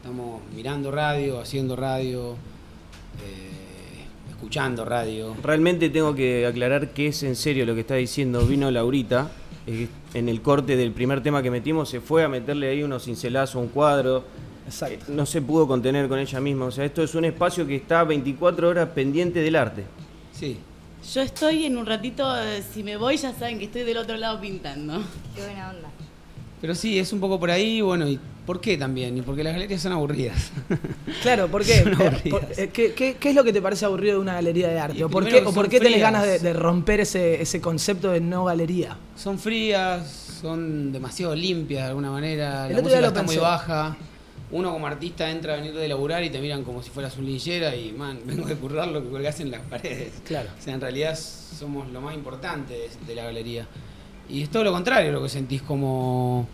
estamos mirando radio, haciendo radio, eh, escuchando radio. Realmente tengo que aclarar que es en serio lo que está diciendo. Vino Laurita, eh, en el corte del primer tema que metimos, se fue a meterle ahí unos cincelazos, un cuadro. Exacto. No se pudo contener con ella misma. O sea, esto es un espacio que está 24 horas pendiente del arte. Sí. Yo estoy en un ratito, eh, si me voy ya saben que estoy del otro lado pintando. Qué buena onda. Pero sí, es un poco por ahí, bueno, ¿y por qué también? Y porque las galerías son aburridas. Claro, ¿por qué? Son Eh, ¿qué, qué, qué es lo que te parece aburrido de una galería de arte? ¿O por qué, o por qué tenés ganas de, de romper ese, ese concepto de no galería? Son frías, son demasiado limpias de alguna manera, El la otro día música lo está muy baja. Uno como artista entra a venir de laburar y te miran como si fueras un linchera y, man, vengo de currar lo que colgás en las paredes. Claro. O sea, en realidad somos lo más importante de, de la galería. Y es todo lo contrario lo que sentís como...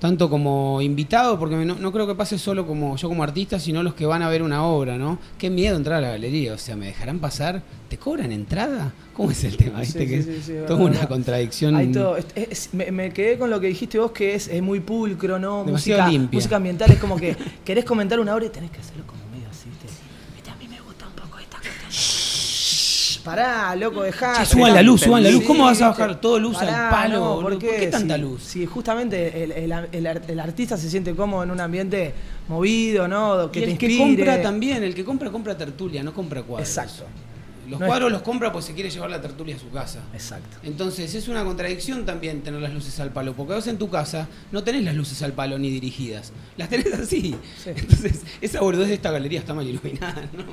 Tanto como invitado, porque no, no creo que pase solo como yo como artista, sino los que van a ver una obra, ¿no? Qué miedo entrar a la galería, o sea, ¿me dejarán pasar? ¿Te cobran entrada? ¿Cómo es el tema? ¿Viste? sí, que sí, es sí, toda verdad. una contradicción. Hay todo. Es- es- me, me quedé con lo que dijiste vos, que es, es muy pulcro, ¿no? Demasiado música, limpia. música ambiental es como que querés comentar una obra y tenés que hacerlo como Pará, loco, dejá. Suban la luz, suban la luz. ¿Cómo vas a bajar todo luz al Pará, palo, no? ¿por qué? ¿Por qué tanta luz? Si justamente el, el- el ar- el artista se siente cómodo en un ambiente movido, ¿no? Que y te el que compra también, el que compra, compra tertulia, no compra cuadros. Exacto. Los No es- cuadros los compra porque se quiere llevar la tertulia a su casa. Exacto. Entonces es una contradicción también tener las luces al palo, porque vos en tu casa no tenés las luces al palo ni dirigidas, las tenés así. Entonces esa boludez de esta galería está mal iluminada, ¿no?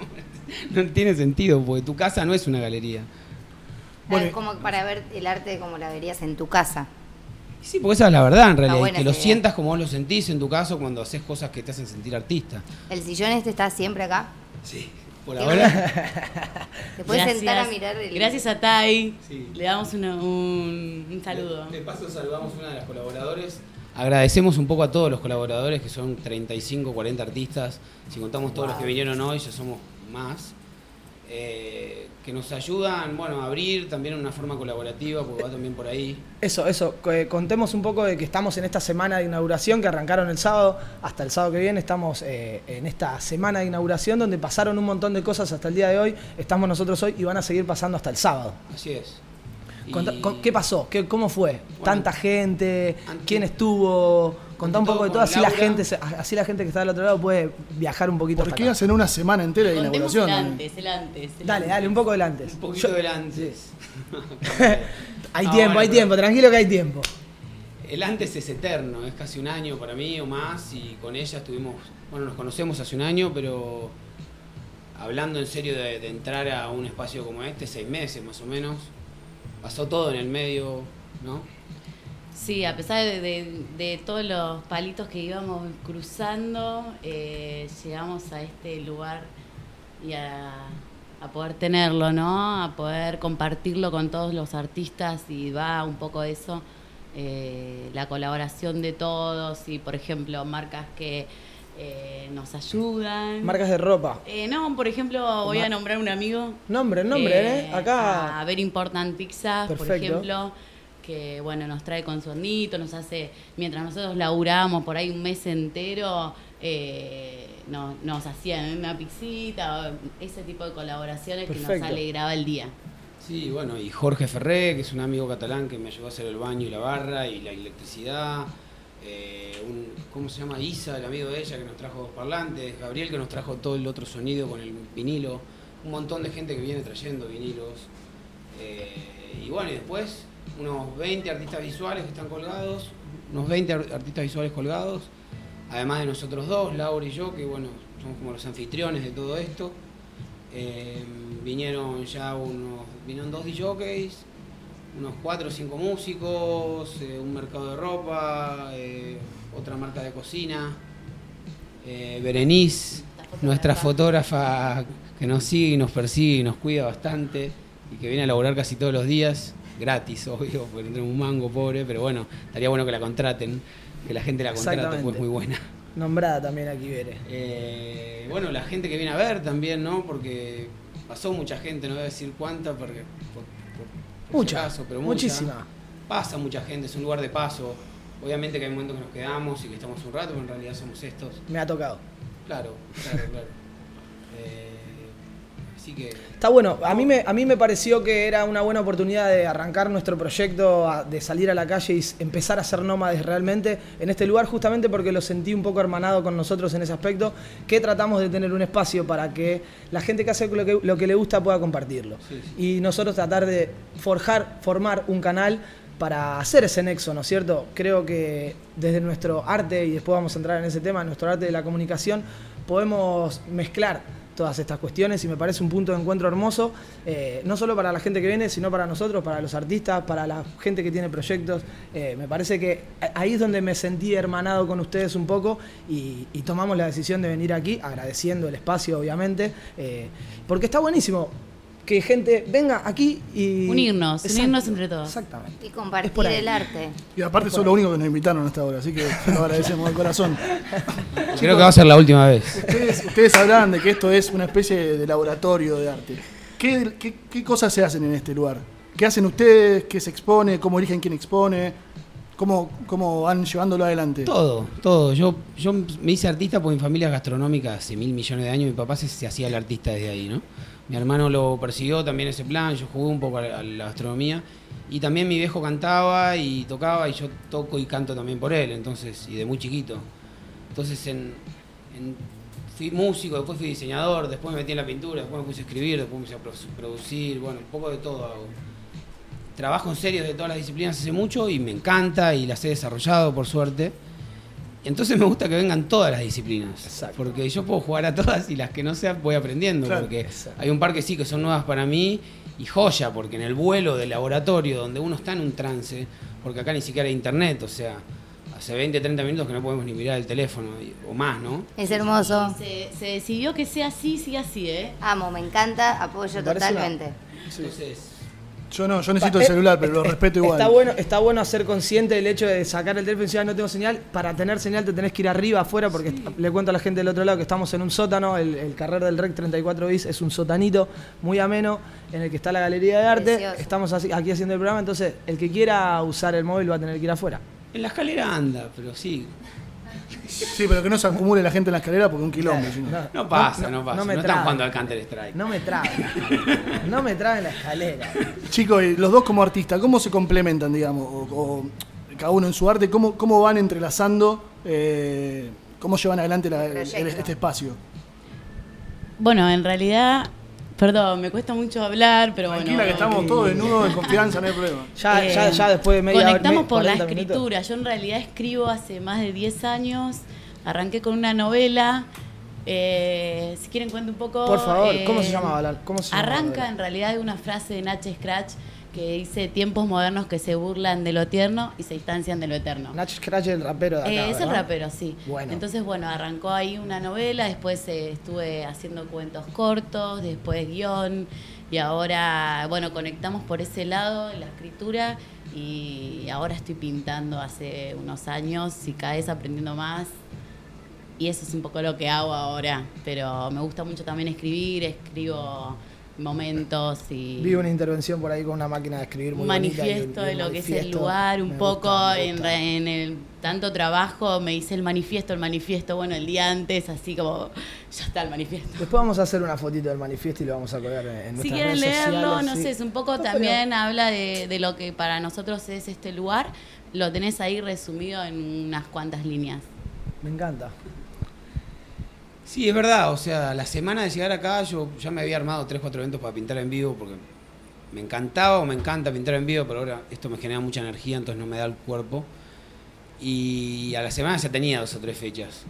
No tiene sentido, porque tu casa no es una galería. es como para ver el arte como la verías en tu casa. Sí, porque esa es la verdad en realidad, y que lo idea. sientas como vos lo sentís en tu caso cuando haces cosas que te hacen sentir artista. ¿El sillón este está siempre acá? Sí. Por ahora. Te puedes Gracias. sentar a mirar el... Gracias a Tai. Sí. Le damos una- un, un saludo. De paso saludamos a una de las colaboradores. Agradecemos un poco a todos los colaboradores, que son 35, 40 artistas. Si contamos todos los que vinieron hoy, ya somos más. Eh, que nos ayudan, bueno, a abrir también una forma colaborativa, porque va también por ahí. Eso, eso. eh, Contemos un poco de que estamos en esta semana de inauguración que arrancaron el sábado hasta el sábado que viene. Estamos eh, en esta semana de inauguración donde pasaron un montón de cosas hasta el día de hoy. Estamos nosotros hoy y van a seguir pasando hasta el sábado. Así es. Contá- Y- con- ¿Qué pasó? ¿Qué, ¿Cómo fue? ¿Tanta gente? ante- ¿Quién estuvo? Contá un poco de todo así la, gente, así la gente que está del otro lado puede viajar un poquito ¿Por qué acá. hacen una semana entera de Contemos inauguración? el ¿no? antes, el antes. el Dale, antes. dale, un poco del antes. Un poquito Yo- del antes. Hay No, tiempo, bueno, hay tiempo, tranquilo que hay tiempo. El antes es eterno, es casi un año para mí o más y con ella estuvimos, bueno, nos conocemos hace un año, pero hablando en serio de, de entrar a un espacio como este, seis meses más o menos, pasó todo en el medio, ¿no? Sí, a pesar de, todos los palitos que íbamos cruzando, eh, llegamos a este lugar y a, a poder tenerlo, ¿no? A poder compartirlo con todos los artistas y va un poco eso, eh, la colaboración de todos y, por ejemplo, marcas que eh, nos ayudan. Marcas de ropa. Eh, no, por ejemplo, voy Mar- a nombrar un amigo. Nombre, nombre, ¿eh? Acá. A ver Important Pizza, por ejemplo, que bueno, nos trae con su hornito, nos hace, mientras nosotros laburamos por ahí un mes entero, eh, no- nos hacían una pizzita, ese tipo de colaboraciones que nos alegraba el día. Sí, bueno, y Jorge Ferré, que es un amigo catalán que me ayudó a hacer el baño y la barra y la electricidad. Eh, un- ¿Cómo se llama? Isa, el amigo de ella, que nos trajo dos parlantes. Gabriel, que nos trajo todo el otro sonido con el vinilo. Un montón de gente que viene trayendo vinilos. Eh, y bueno, y después unos 20 artistas visuales que están colgados. Unos 20 ar- artistas visuales colgados. Además de nosotros dos, Laura y yo, que bueno, somos como los anfitriones de todo esto. Eh, vinieron ya unos vinieron dos DJs, unos cuatro o cinco músicos, eh, un mercado de ropa, eh, otra marca de cocina, eh, Berenice, nuestra fotógrafa que nos sigue y nos persigue y nos cuida bastante y que viene a laburar casi todos los días, gratis, obvio, porque no tenemos un mango pobre, pero bueno, estaría bueno que la contraten, que la gente la contrate, pues muy buena. Nombrada también aquí, Bere. Eh, bueno, la gente que viene a ver también, ¿no? Porque pasó mucha gente, no voy a decir cuánta, porque Mucha, pero mucha. muchísima. Pasa mucha gente, es un lugar de paso. Obviamente que hay momentos que nos quedamos y que estamos un rato, pero en realidad somos estos. Me ha tocado. Claro, claro, claro. Eh, así que Está bueno, a mí, me, a mí me pareció que era una buena oportunidad de arrancar nuestro proyecto, de salir a la calle y empezar a ser nómades realmente en este lugar, justamente porque lo sentí un poco hermanado con nosotros en ese aspecto, que tratamos de tener un espacio para que la gente que hace lo que, lo que le gusta pueda compartirlo. Y nosotros tratar de forjar, formar un canal para hacer ese nexo, ¿no es cierto? Creo que desde nuestro arte, y después vamos a entrar en ese tema, nuestro arte de la comunicación, podemos mezclar todas estas cuestiones y me parece un punto de encuentro hermoso, eh, no solo para la gente que viene, sino para nosotros, para los artistas, para la gente que tiene proyectos. Eh, me parece que ahí es donde me sentí hermanado con ustedes un poco y, y tomamos la decisión de venir aquí, agradeciendo el espacio, obviamente, eh, porque está buenísimo que gente venga aquí y... Unirnos, Exacto, unirnos entre todos. Exactamente. Y compartir el arte. Y aparte son los únicos que nos invitaron hasta ahora, así que lo agradecemos de corazón. creo que va a ser la última vez. Ustedes, ustedes hablaban de que esto es una especie de laboratorio de arte. ¿Qué, qué, qué cosas se hacen en este lugar? ¿Qué hacen ustedes? ¿Qué se expone? ¿Cómo eligen quién expone? ¿Cómo, cómo van llevándolo adelante? Todo, todo. Yo, yo me hice artista porque mi familia es gastronómica hace mil millones de años. Mi papá se, se hacía el artista desde ahí, ¿no? Mi hermano lo persiguió también ese plan. Yo jugué un poco a la, a la gastronomía. Y también mi viejo cantaba y tocaba y yo toco y canto también por él, entonces, y de muy chiquito. Entonces en, en- fui músico, después fui diseñador, después me metí en la pintura, después me puse a escribir, después me puse a produ- producir, bueno, un poco de todo hago. Trabajo en serio de todas las disciplinas hace mucho y me encanta y las he desarrollado por suerte. Entonces me gusta que vengan todas las disciplinas. Porque yo puedo jugar a todas y las que no sean voy aprendiendo. Claro. porque Exacto. hay un par que sí que son nuevas para mí y joya, porque en el vuelo del laboratorio donde uno está en un trance, porque acá ni siquiera hay internet, o sea, hace 20, 30 minutos que no podemos ni mirar el teléfono o más, ¿no? Es hermoso. Se, se decidió que sea así, sigue así, ¿eh? Amo, me encanta, apoyo Me parece una- totalmente. Entonces, Yo no, yo necesito el eh, celular, pero lo respeto igual. Está bueno, está bueno ser consciente del hecho de sacar el teléfono y decir, "Ah, no tengo señal. Para tener señal te tenés que ir arriba, afuera, porque le cuento a la gente del otro lado que estamos en un sótano. El, el carrer del REC 34 bis es un sotanito muy ameno en el que está la galería de arte. Precioso. Estamos así- aquí haciendo el programa, entonces el que quiera usar el móvil va a tener que ir afuera. en la escalera anda, pero sí. Sí, pero que no se acumule la gente en la escalera porque un quilombo. si no. No pasa, no, pasa. No, me están traben. jugando al Counter Strike. No me traben. no me traben la escalera. Chicos, y los dos como artistas, ¿cómo se complementan, digamos? O, o cada uno en su arte, ¿cómo, cómo van entrelazando, eh, cómo llevan adelante la- el- Proyecto. este espacio? Bueno, en realidad, perdón, me cuesta mucho hablar, pero Tranquila bueno. que estamos todos desnudos, en confianza, no hay problema. Ya, Eh, ya, ya después de media hora- Conectamos me- por la 40 minutos. escritura. Yo en realidad escribo hace más de 10 años. Arranqué con una novela. Eh, si quieren cuento un poco. Por favor, ¿cómo se eh, llamaba la- cómo se llamaba la Arranca en realidad de una frase de Nach Scratch que dice tiempos modernos que se burlan de lo tierno y se distancian de lo eterno. Nach Scratch, el rapero de acá. Eh, es el rapero, sí. Bueno. Entonces, bueno, arrancó ahí una novela, después eh, estuve haciendo cuentos cortos, después guion, y ahora, bueno, conectamos por ese lado la escritura, y ahora estoy pintando hace unos años y cada vez aprendiendo más. Y eso es un poco lo que hago ahora, pero me gusta mucho también escribir, escribo momentos y Vi una intervención por ahí con una máquina de escribir muy bonita manifiesto de lo que es el manifiesto lugar, un poco gusta, en, en el tanto trabajo, me hice el manifiesto, el manifiesto, bueno, el día antes, así como, ya está el manifiesto. Después vamos a hacer una fotito del manifiesto y lo vamos a colgar en, en Si quieren redes leerlo, sociales, no sí. sé, es un poco No, también habla de, de lo que para nosotros es este lugar, lo tenés ahí resumido en unas cuantas líneas. Me encanta. Sí, es verdad, o sea, la semana de llegar acá yo ya me había armado 3, 4 eventos para pintar en vivo porque me encantaba o me encanta pintar en vivo, pero ahora esto me genera mucha energía, entonces no me da el cuerpo. Y a la semana ya tenía dos o tres fechas.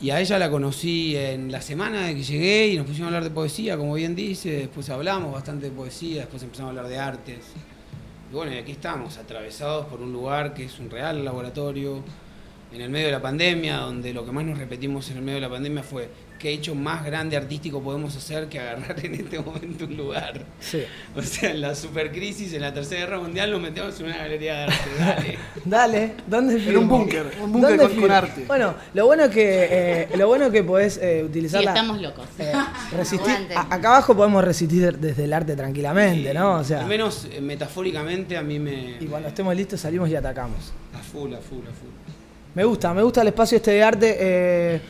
Y a ella la conocí en la semana de que llegué y nos pusimos a hablar de poesía, como bien dice. Después hablamos bastante de poesía, después empezamos a hablar de artes. Y bueno, y aquí estamos, atravesados por un lugar que es un real laboratorio, en el medio de la pandemia, donde lo que más nos repetimos en el medio de la pandemia fue qué hecho más grande artístico podemos hacer que agarrar en este momento un lugar. Sí. O sea, en la supercrisis, en la Tercera Guerra Mundial, nos metemos en una galería de arte. Dale. Dale, ¿dónde En un búnker, un búnker ¿Dónde con- arte. Bueno, lo bueno que eh, lo bueno que podés eh, utilizar Sí, la- estamos locos. eh, resistir. A- acá abajo podemos resistir desde el arte tranquilamente, ¿no? O sea, Al menos eh, metafóricamente a mí me... y cuando estemos listos salimos y atacamos. A full, a full, a full. Me gusta, me gusta el espacio este de arte. eh,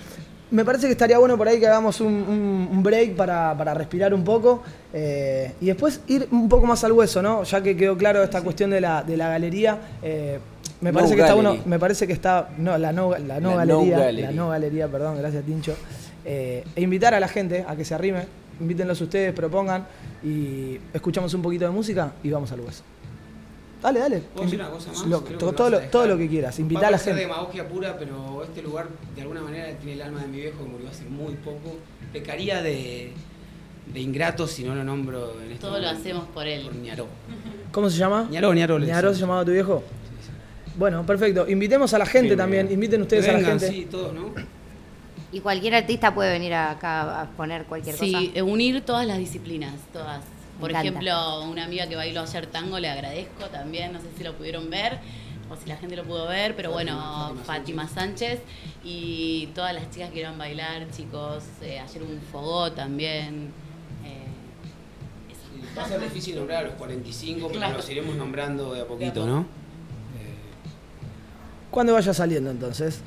me parece que estaría bueno por ahí que hagamos un, un- un break para, para respirar un poco eh, y después ir un poco más al hueso, ¿no? Ya que quedó claro esta cuestión de la, de la galería. eh, me No parece que está bueno, me parece que está, no, la no, la no La galería, la no galería, perdón, gracias Tincho. E invitar a la gente a que se arrime, invítenlos ustedes, propongan y escuchamos un poquito de música y vamos al hueso. Dale, dale. ¿Puedo decir una cosa más? Lo- Creo que todo, lo, todo lo que quieras, invita a la gente. demagogia pura, pero este lugar de alguna manera tiene el alma de mi viejo que murió hace muy poco. Pecaría de, de ingrato si no lo nombro en este Todo lo hacemos por él. Por Ñaró. ¿Cómo se llama? Ñaró, Ñaró. le ¿Ñaró decimos. se llamaba tu viejo? Bueno, perfecto. Invitemos a la gente Sí, también. bien. Inviten ustedes a la gente. Sí, todos, ¿no? Y cualquier artista puede venir acá a poner cualquier Sí, cosa. eh, unir todas las disciplinas, todas. Por encanta. ejemplo, una amiga que bailó ayer tango, le agradezco también, no sé si lo pudieron ver o si la gente lo pudo ver, pero bueno, Fátima Sánchez y todas las chicas que quieran bailar, chicos, eh, ayer un fogó también. eh, Va a ser difícil nombrar a los 45, pero Claro. los iremos nombrando de a poquito, ¿no? ¿Cuándo vaya saliendo entonces?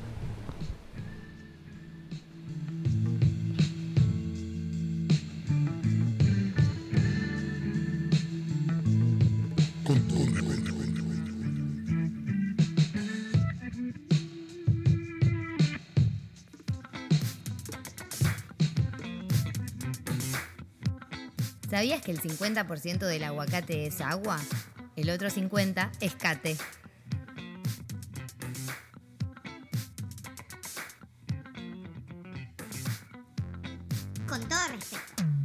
¿Sabías que el 50% del aguacate es agua? El otro 50% es cate. Con todo respeto.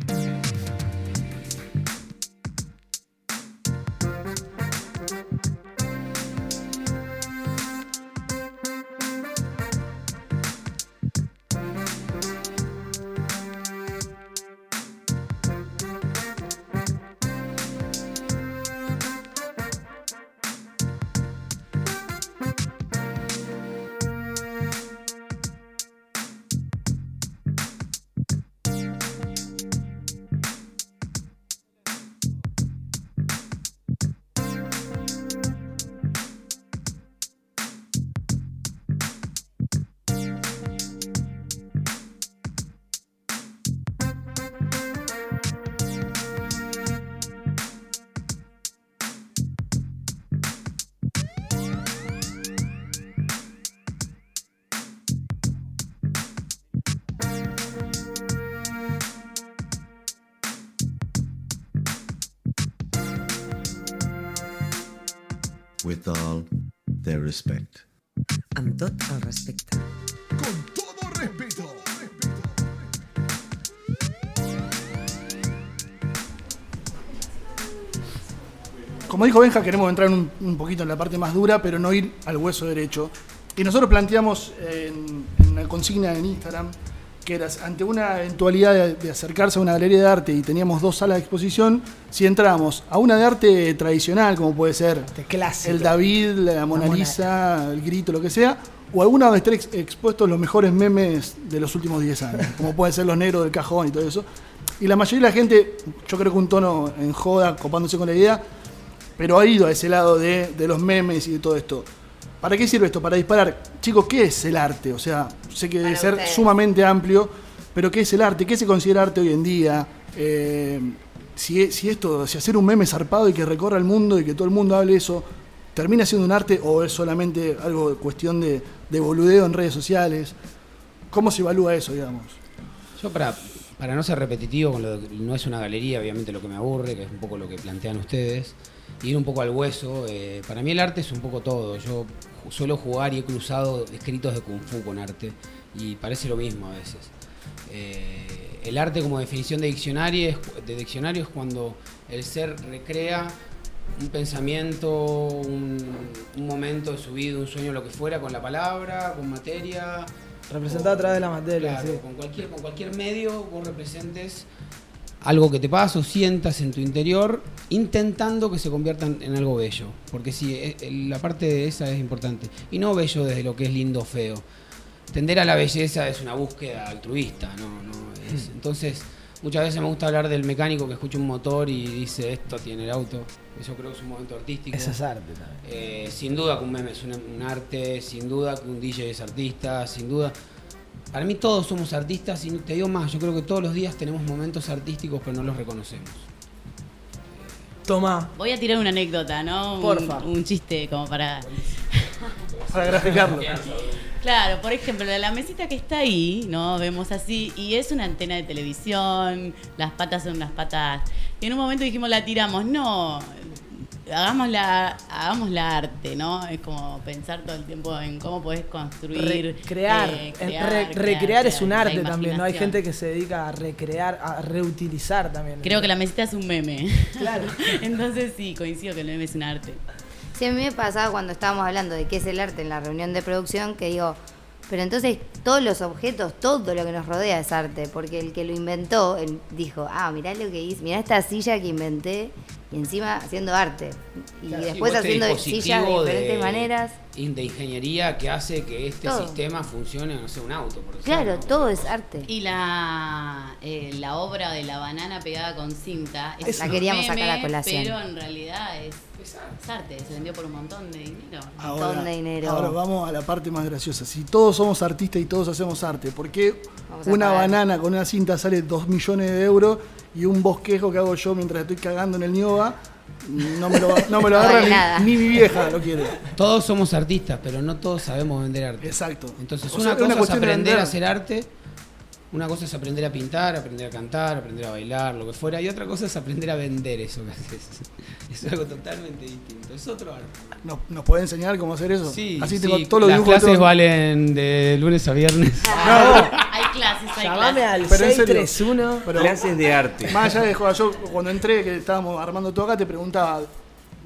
Respect. Amb tot el respecte. Con todo respeto. Como dijo Benja, queremos entrar un, un poquito en la parte más dura, pero no ir al hueso derecho. Y nosotros planteamos en, en una consigna en Instagram que era ante una eventualidad de, de acercarse a una galería de arte y teníamos dos salas de exposición, si entrábamos a una de arte tradicional, como puede ser el David, la Mona. Lisa, el Grito, lo que sea, o alguna donde estén ex- expuestos los mejores memes de los últimos 10 años, como pueden ser los negros del cajón y todo eso. Y la mayoría de la gente, yo creo que un tono en joda, copándose con la idea, pero ha ido a ese lado de, de los memes y de todo esto. ¿Para qué sirve esto? Para disparar. Chicos, ¿qué es el arte? O sea, sé que debe ser ustedes. sumamente amplio, pero ¿qué es el arte? ¿Qué se considera arte hoy en día? Eh, si, si esto, si hacer un meme zarpado y que recorra el mundo y que todo el mundo hable eso, ¿termina siendo un arte o es solamente algo cuestión de, de boludeo en redes sociales? ¿Cómo se evalúa eso, digamos? Yo para, para no ser repetitivo, con lo de- no es una galería, obviamente lo que me aburre, que es un poco lo que plantean ustedes. Ir un poco al hueso. eh, para mí el arte es un poco todo. Yo suelo jugar y he cruzado escritos de Kung Fu con arte y parece lo mismo a veces. Eh, el arte como definición de diccionario, es, de diccionario es cuando el ser recrea un pensamiento, un, un momento de su vida, un sueño, lo que fuera, con la palabra, con materia. Representada a través de la materia, Claro, sí. con, cualquier, con cualquier medio vos representes algo que te pasa o sientas en tu interior, intentando que se convierta en, algo bello. Porque sí, eh, eh, la parte de esa es importante. Y no bello desde lo que es lindo o feo. Tender a la belleza es una búsqueda altruista, ¿no? no es- entonces, muchas veces me gusta hablar del mecánico que escucha un motor y dice esto tiene el auto. Eso creo que es un momento artístico. Eso es arte también. Eh, sin duda que un meme es un, un arte, sin duda que un DJ es artista, sin duda. Para mí todos somos artistas y te digo más, yo creo que todos los días tenemos momentos artísticos pero no los reconocemos. Toma. Voy a tirar una anécdota, ¿no? Un- Porfa. Un, chiste como para. Para graficarlo. Claro, por ejemplo, la mesita que está ahí, ¿no? Vemos así, y es una antena de televisión, las patas son unas patas. Y en un momento dijimos, la tiramos, no, hagámosla, hagámosla arte, ¿no? Es como pensar todo el tiempo en cómo podés construir. Recrear. eh, crear, re- crear, recrear es un la arte también, ¿no? Hay gente que se dedica a recrear, a reutilizar también. Creo que la mesita es un meme. Claro. Entonces sí, coincido que el meme es un arte. Sí, a mí me pasaba cuando estábamos hablando de qué es el arte en la reunión de producción, que digo, pero entonces todos los objetos, todo lo que nos rodea es arte, porque el que lo inventó, él dijo, ah, mirá lo que hice, mirá esta silla que inventé, y encima haciendo arte. Y Claro, después sí, este haciendo sillas de diferentes maneras. in- De ingeniería que hace que este Todo. sistema funcione, no sé, un auto, por ejemplo. Claro, todo es arte. Y la, eh, la obra de la banana pegada con cinta es La queríamos meme, sacar a colación. Pero en realidad es, es arte, se vendió por un montón de dinero. Ahora, ahora vamos a la parte más graciosa. Si todos somos artistas y todos hacemos arte, ¿por qué Vamos una pagar. banana con una cinta sale 2 millones de euros y un bosquejo que hago yo mientras estoy cagando en el Nioba no me lo, no me lo agarra ni- mi vieja lo quiere? Todos somos artistas, pero no todos sabemos vender arte. Exacto. Entonces, O una sea, es cosa una es aprender a hacer arte, una cosa es aprender a pintar, aprender a cantar, aprender a bailar, lo que fuera, y otra cosa es aprender a vender eso que haces. Es algo totalmente distinto, es otro arte. ¿Nos, ¿Nos puede enseñar cómo hacer eso? Sí, Así sí, tengo todos los las clases valen de lunes a viernes. Hay clases, hay Llamame clases. al Pero en serio. 631. Pero- Clases de arte. Más allá de yo cuando entré, que estábamos armando todo acá, te preguntaba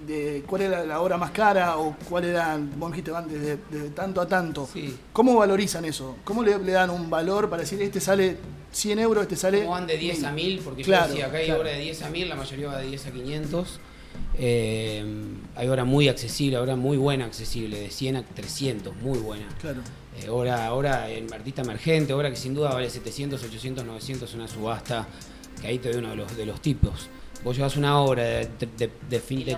de cuál era la obra más cara o cuál era, vos dijiste van desde, desde tanto a tanto. ¿Cómo valorizan eso? ¿Cómo le, le dan un valor para decir este sale 100 euros, este sale. Como van de 10 a 1000, porque Claro, yo decía, acá hay claro. obra de 10 a 1000, la mayoría va de 10 a 500. Eh, hay obra muy accesible, obra muy buena accesible, de 100 a 300, muy buena. Claro. Eh, obra, obra en artista emergente, obra que sin duda vale 700, 800, 900, una subasta, que ahí te doy uno de los, de los tipos. Vos llevas una obra de, de- de fin- de-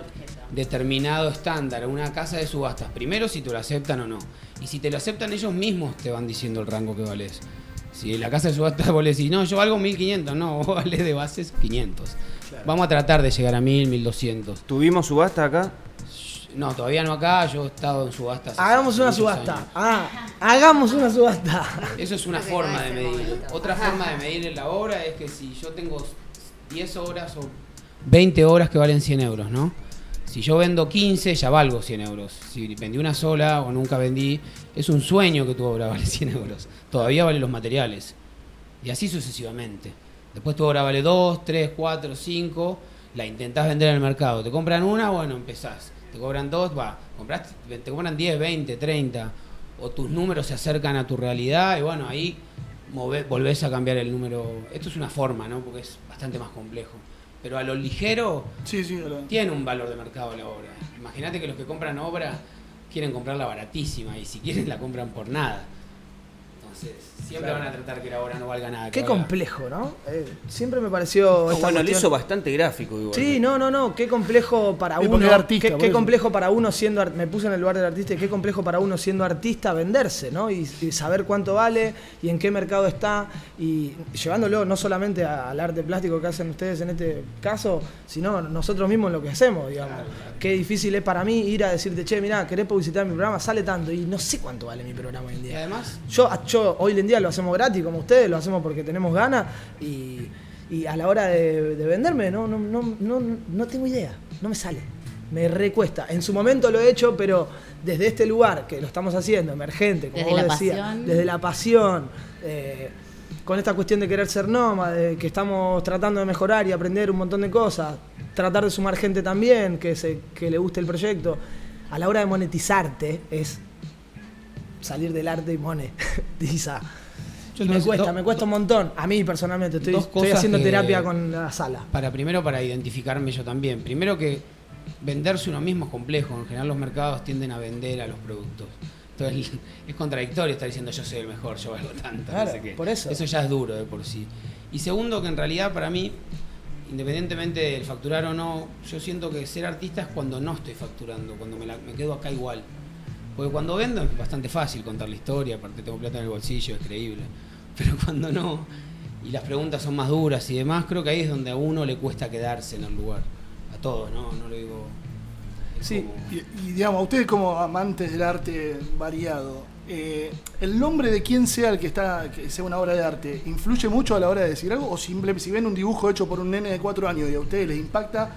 determinado estándar a una casa de subastas, primero si te lo aceptan o no. Y si te lo aceptan ellos mismos te van diciendo el rango que vales. Si en la casa de subastas vos le decís, no, yo valgo 1500, no, vos valés de bases 500. Vamos a tratar de llegar a 1000, 1200. ¿Tuvimos subasta acá? No, todavía no acá, yo he estado en subastas. hace Hagamos una subasta. años. Ah, hagamos una subasta. Eso es una forma de medir. Otra forma de medir la obra es que si yo tengo 10 horas o 20 horas que valen 100 euros, ¿no? Si yo vendo 15, ya valgo 100 euros. Si vendí una sola o nunca vendí, es un sueño que tu obra vale 100 euros. Todavía vale los materiales. Y así sucesivamente. Después tu obra vale 2, 3, 4, 5. La intentás vender en el mercado. Te compran una, bueno, empezás. Te cobran dos, va. Te cobran 10, 20, 30. O tus números se acercan a tu realidad y bueno, ahí move- volvés a cambiar el número. Esto es una forma, ¿no? Porque es bastante más complejo. Pero a lo ligero Sí, tiene un valor de mercado la obra. Imagínate que los que compran obra quieren comprarla baratísima y si quieren la compran por nada. Entonces, siempre Claro. van a tratar que la obra no valga nada. Qué valga- complejo, ¿no? Eh, siempre me pareció. No, esta bueno, lo cuestión- hizo bastante gráfico igual. Sí, no, no, no. Qué complejo para Sí, uno. artista, qué, complejo para uno siendo. Me puse en el lugar del artista y qué complejo para uno siendo artista venderse, ¿no? Y, y saber cuánto vale y en qué mercado está. Y llevándolo no solamente al arte plástico que hacen ustedes en este caso, sino nosotros mismos en lo que hacemos, digamos. Qué difícil es para mí ir a decirte, che, mirá, querés publicitar mi programa, sale tanto. Y no sé cuánto vale mi programa hoy en Y día. además, Yo, yo hoy en día lo hacemos gratis como ustedes, lo hacemos porque tenemos ganas y, y a la hora de, de venderme no, no, no, no, no tengo idea, no me sale. Me recuesta. En su momento lo he hecho, pero desde este lugar que lo estamos haciendo, emergente, como Desde vos la decías, pasión. desde la pasión, eh, con esta cuestión de querer ser nómade, que estamos tratando de mejorar y aprender un montón de cosas, tratar de sumar gente también que, se, que le guste el proyecto. A la hora de monetizarte es salir del arte y monetiza. Yo me cuesta, do- me cuesta un montón. A mí personalmente, estoy, haciendo que- terapia con la sala. Para primero para identificarme yo también. Primero que venderse uno mismo es complejo. En general los mercados tienden a vender a los productos. Entonces es contradictorio estar diciendo yo soy el mejor, yo valgo tanto. Claro, no sé qué. por eso. Eso ya es duro de por sí. Y segundo que en realidad para mí, independientemente del facturar o no, yo siento que ser artista es cuando no estoy facturando, cuando me, la- me quedo acá igual. Porque cuando vendo es bastante fácil contar la historia, aparte tengo plata en el bolsillo, es creíble. Pero cuando no, y las preguntas son más duras y demás, creo que ahí es donde a uno le cuesta quedarse en el lugar. A todos, ¿no? No lo digo. Sí, como- y, y, digamos, ustedes como amantes del arte variado, eh, ¿el nombre de quien sea el que está, que sea una obra de arte, influye mucho a la hora de decir algo? ¿O simplemente si ven un dibujo hecho por un nene de cuatro años y a ustedes les impacta,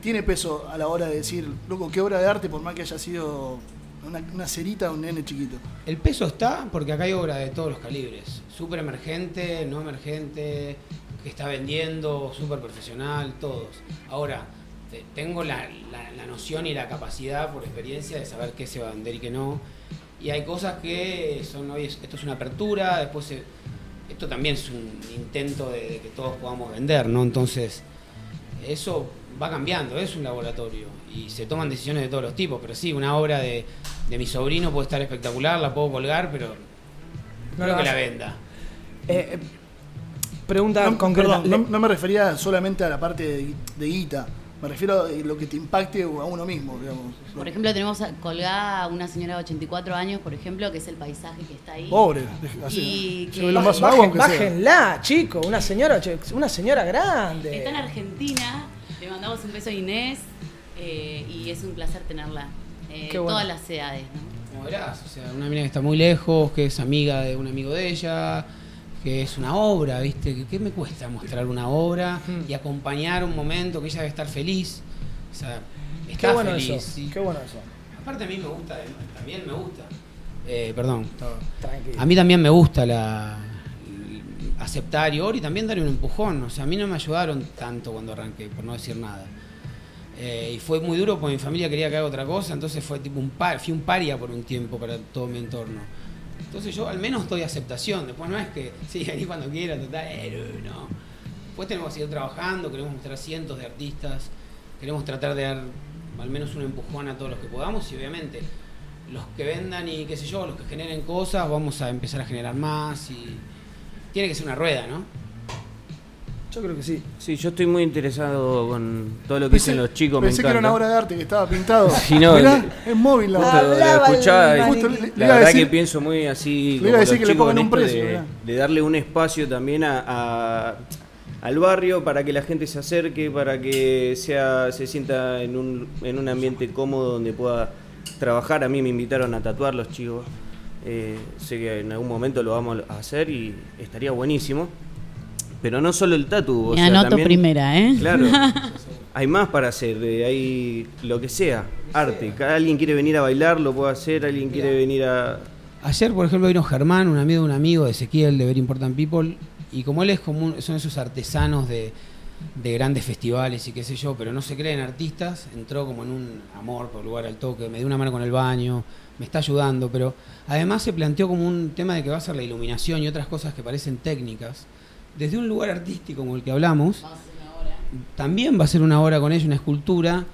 tiene peso a la hora de decir, loco, qué obra de arte, por más que haya sido una, cerita de un nene chiquito? El peso está porque acá hay obra de todos los calibres. Súper emergente, no emergente, que está vendiendo, súper profesional, todos. Ahora, te- tengo la, la- noción y la capacidad por experiencia de saber qué se va a vender y qué no. Y hay cosas que son, oye, esto es una apertura, después esto también es un intento de, de que todos podamos vender, ¿no? Entonces, eso va cambiando, es un laboratorio y se toman decisiones de todos los tipos, pero sí, una obra de, de mi sobrino puede estar espectacular, la puedo colgar, pero No creo la que la venda. Eh, eh, pregunta No, concreta. perdón, no, no me refería solamente a la parte de, de guita, me refiero a lo que te impacte a uno mismo, digamos. Por ejemplo, tenemos a- colgada a una señora de 84 años, por ejemplo, que es el paisaje que está ahí. Pobre, Y así, que- llévelo más Bajen- sea. bájenla, chico, una señora, una señora grande. Está en Argentina, le mandamos un beso a Inés eh, y es un placer tenerla. Eh, bueno. Todas las edades, ¿no? Como verás, o sea, una mina que está muy lejos, que es amiga de un amigo de ella, que es una obra, ¿viste? ¿Qué, qué me cuesta mostrar una obra y acompañar un momento que ella debe estar feliz? O sea, está Qué bueno feliz. eso, sí. qué bueno eso. Aparte a mí me gusta, también me gusta. Eh, perdón. Tranquilo. A mí también me gusta la aceptar y Ori también dar un empujón. O sea, a mí no me ayudaron tanto cuando arranqué, por no decir nada. Eh, y fue muy duro porque mi familia quería que haga otra cosa, entonces fue tipo un par, fui un paria por un tiempo para todo mi entorno. Entonces yo al menos doy aceptación, después no es que sí, vení cuando quiera, total, eh, no. Después tenemos que seguir trabajando, queremos mostrar cientos de artistas, queremos tratar de dar al menos un empujón a todos los que podamos y obviamente los que vendan y qué sé yo, los que generen cosas, vamos a empezar a generar más y tiene que ser una rueda, ¿no? Yo creo que sí. Sí, yo estoy muy interesado con todo lo que Pensé, dicen los chicos. me pensé que era una obra de arte que estaba pintado. Sí, no, Mirá, le- es móvil la obra. lo escuchaba y Justo le- le la verdad decir- que pienso muy así le iba a decir que le pongan un precio, de darle un espacio también a, a- al barrio para que la gente se acerque, para que sea se sienta en un, en un ambiente cómodo donde pueda trabajar. A mí me invitaron a tatuar los chicos. Eh, sé que en algún momento lo vamos a hacer y estaría buenísimo. Pero no solo el tatu. o Me sea, anoto también- primera, ¿eh? Claro. hay más para hacer, eh, hay lo que sea, arte. Cada- Alguien quiere venir a bailar, lo puede hacer, alguien quiere venir a... Ayer, por ejemplo, vino Germán, un amigo de un amigo de Ezequiel de Very Important People, y como él es como un- son esos artesanos de, de grandes festivales y qué sé yo, pero no se creen artistas, entró como en un amor por lugar al toque, me dio una mano con el baño, me está ayudando, pero además se planteó como un tema de que va a ser la iluminación y otras cosas que parecen técnicas, desde un lugar artístico como el que hablamos, también va a ser una obra con ella, una escultura,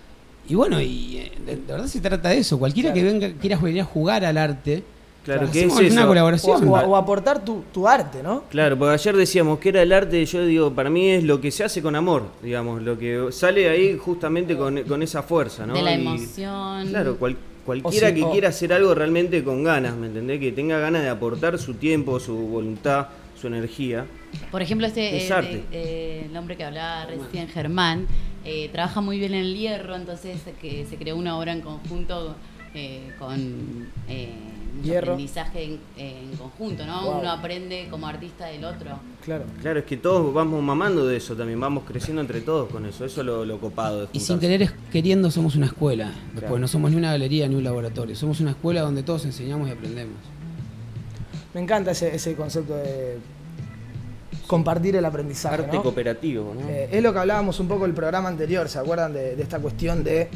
y bueno, y eh, de, de verdad se trata de eso, cualquiera que venga, quiera venir a jugar al arte, Claro, que hacemos es una eso. colaboración. O, o- o aportar tu, tu arte, ¿no? Claro, porque ayer decíamos que era el arte, yo digo, para mí es lo que se hace con amor, digamos, lo que sale ahí justamente con, con esa fuerza, ¿no? De la Y- emoción. Claro, cual- cualquiera si- que o- quiera hacer algo realmente con ganas, ¿me entendés? Que tenga ganas de aportar su tiempo, su voluntad, su energía. Por ejemplo, este Es eh, arte. eh, el hombre que hablaba recién, Germán, eh, trabaja muy bien en el hierro, entonces que se creó una obra en conjunto eh, con eh, Hierro. aprendizaje en, en conjunto, ¿no? Wow. Uno aprende como artista del otro. Claro. Claro, es que todos vamos mamando de eso también, vamos creciendo entre todos con eso. Eso es lo, lo copado Y sin querer es- queriendo somos una escuela. Después Claro. no somos ni una galería ni un laboratorio. Somos una escuela donde todos enseñamos y aprendemos. Me encanta ese, ese concepto de compartir el aprendizaje. Arte ¿no? cooperativo, ¿no? Eh, es lo que hablábamos un poco el programa anterior, ¿se acuerdan de, de esta cuestión de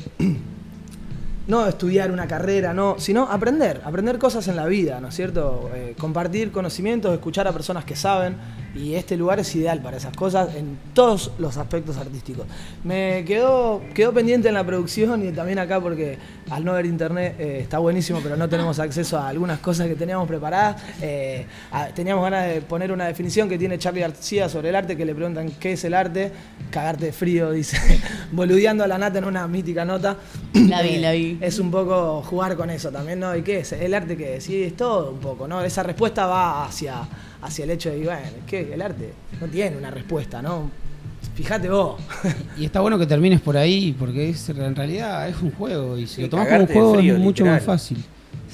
no estudiar una carrera, no, sino aprender, aprender cosas en la vida, ¿no es cierto? Eh, compartir conocimientos, escuchar a personas que saben y este lugar es ideal para esas cosas en todos los aspectos artísticos. Me quedó, quedó pendiente en la producción y también acá porque al no haber internet eh, está buenísimo, pero no tenemos acceso a algunas cosas que teníamos preparadas. Eh, a- teníamos ganas de poner una definición que tiene Charlie García sobre el arte, que le preguntan qué es el arte. Cagarte de frío, dice, boludeando a la nata en una mítica nota. La vi, Eh, la vi. Es un poco jugar con eso también, ¿no? ¿Y qué es? El arte que sí, es todo un poco, ¿no? Esa respuesta va hacia, hacia el hecho de, bueno, es que el arte no tiene una respuesta, ¿no? Fíjate vos. Y está bueno que termines por ahí, porque es, en realidad es un juego. Y si Sí, lo tomás como un juego frío, es mucho literal. más fácil.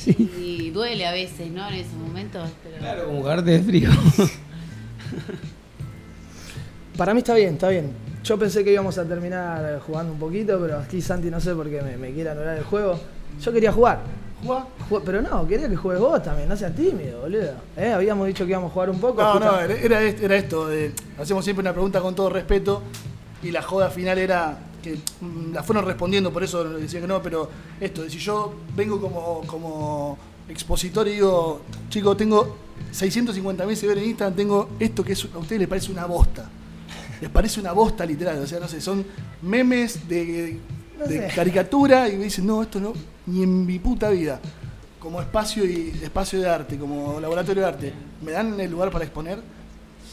Y duele a veces, ¿no? En esos momentos. Pero... Claro, como cagarte de frío. Para mí está bien, está bien. Yo pensé que íbamos a terminar jugando un poquito, pero aquí Santi no sé por qué me, me quiere anular el juego. Yo quería jugar. Pero no, quería que juegues vos también, no seas tímido, boludo. ¿Eh? Habíamos dicho que íbamos a jugar un poco. No, no, era, era- esto. de- hacemos siempre una pregunta con todo respeto y la joda final era que mm, la fueron respondiendo, por eso decía que no, pero esto, de si yo vengo como, como expositor y digo, chicos, tengo 650 mil seguidores en Instagram, tengo esto que es, a ustedes les parece una bosta. Les parece una bosta literal, o sea, no sé, son memes de, No de sé. caricatura y me dicen, no, esto no, ni en mi puta vida. Como espacio y espacio de arte, como laboratorio de arte, ¿me dan el lugar para exponer?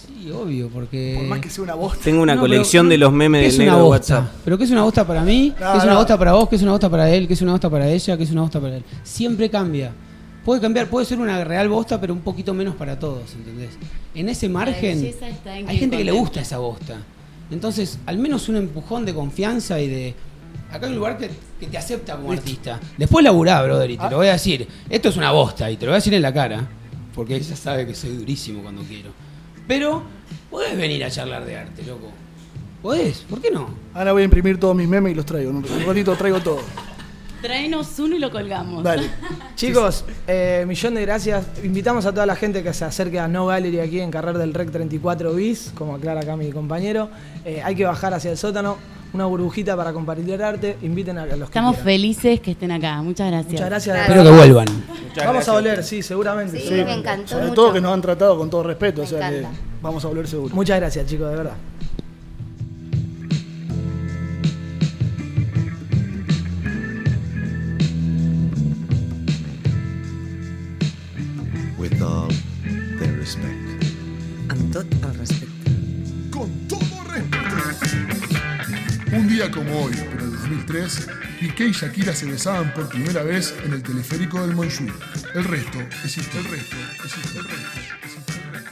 Sí, obvio, porque. Por más que sea una bosta. Tengo una No, colección pero- de los memes ¿Qué del negro de? WhatsApp. ¿Pero qué es una bosta para mí? No, ¿Qué es una bosta para vos? ¿Qué es una bosta para él? ¿Qué es una bosta para ella? ¿Qué es una bosta para él? Siempre cambia. Puede cambiar, puede ser una real bosta, pero un poquito menos para todos, ¿entendés? En ese margen, en hay que gente que le gusta esa bosta. Entonces, al menos un empujón de confianza y de... Acá hay un lugar que, que te acepta como artista. Después laburá, brother, y te lo voy a decir. Esto es una bosta, y te lo voy a decir en la cara, porque ella sabe que soy durísimo cuando quiero. Pero, podés venir a charlar de arte, loco. ¿Podés? ¿Por qué no? Ahora voy a imprimir todos mis memes y los traigo. En un ratito traigo todo. Traenos uno y lo colgamos. Dale. Chicos, eh, millón de gracias. Invitamos a toda la gente que se acerque a No Gallery aquí en Carrer del Rec 34 bis, como aclara acá mi compañero. Eh, hay que bajar hacia el sótano, una burbujita para compartir arte. Inviten a los que Estamos felices que estén acá. Muchas gracias. Muchas gracias. Espero que vuelvan. Vamos a volver, sí, seguramente. Sí, seguramente. me encantó Sobre mucho. todo que nos han tratado con todo respeto, o Me sea que encanta. vamos a volver seguro. Muchas gracias, chicos, de verdad. With all their respect. Amb tot el respecte. Con todo respeto. Un día como hoy, pero en 2003, Piqué y Shakira se besaban por primera vez en el teleférico del Montjuic. El resto es historia. El resto es historia. El resto es historia.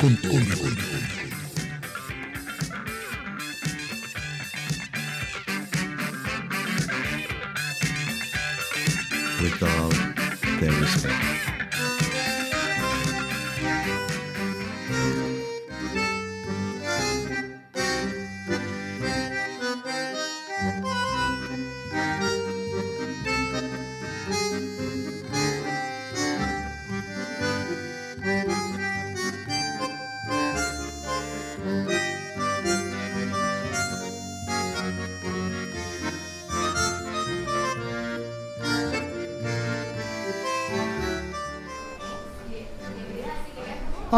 Con todo respeto. With all their respect.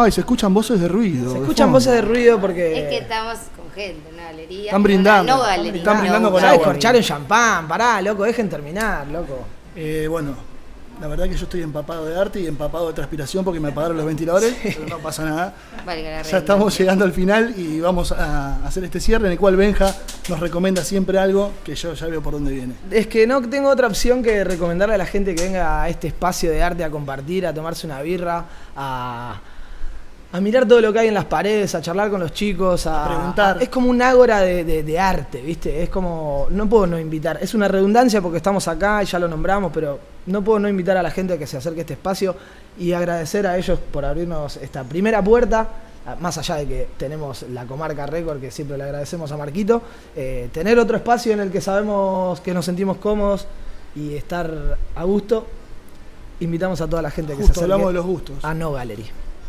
Ay, se escuchan voces de ruido. Se de escuchan fondo. voces de ruido porque. Es que estamos con gente, una galería. Están brindando. No, galería. Están brindando no, con agua. descorcharon champán, pará, loco, dejen terminar, loco. Eh, bueno, la verdad que yo estoy empapado de arte y empapado de transpiración porque me apagaron los ventiladores, pero no pasa nada. La Ya estamos llegando al final y vamos a hacer este cierre en el cual Benja nos recomienda siempre algo que yo ya veo por dónde viene. Es que no tengo otra opción que recomendarle a la gente que venga a este espacio de arte a compartir, a tomarse una birra, a, a mirar todo lo que hay en las paredes, a charlar con los chicos, a, preguntar. a- es como un ágora de, de- de arte, ¿viste? Es como, no puedo no invitar. Es una redundancia porque estamos acá y ya lo nombramos, pero no puedo no invitar a la gente a que se acerque a este espacio y agradecer a ellos por abrirnos esta primera puerta. Más allá de que tenemos la comarca récord, que siempre le agradecemos a Marquito, eh, tener otro espacio en el que sabemos que nos sentimos cómodos y estar a gusto, invitamos a toda la gente que se acerque hablamos de los gustos. a No Gallery.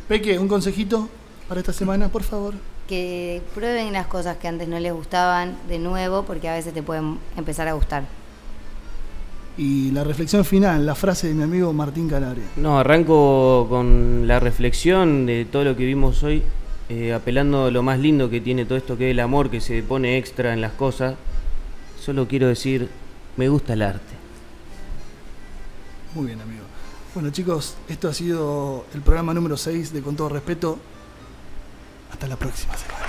Peque, un consejito para esta semana, por favor. Que prueben las cosas que antes no les gustaban de nuevo porque a veces te pueden empezar a gustar. Y la reflexión final, la frase de mi amigo Martín Calabria. No, arranco con la reflexión de todo lo que vimos hoy, eh, apelando a lo más lindo que tiene todo esto que es el amor que se pone extra en las cosas. Solo quiero decir, me gusta el arte. Muy bien, amigo. Bueno, chicos, esto ha sido el programa número 6 de Con todo respeto. Hasta la próxima semana.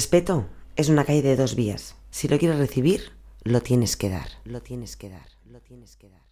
Respeto es una calle de dos vías. Si lo quieres recibir, lo tienes que dar. Lo tienes que dar. Lo tienes que dar.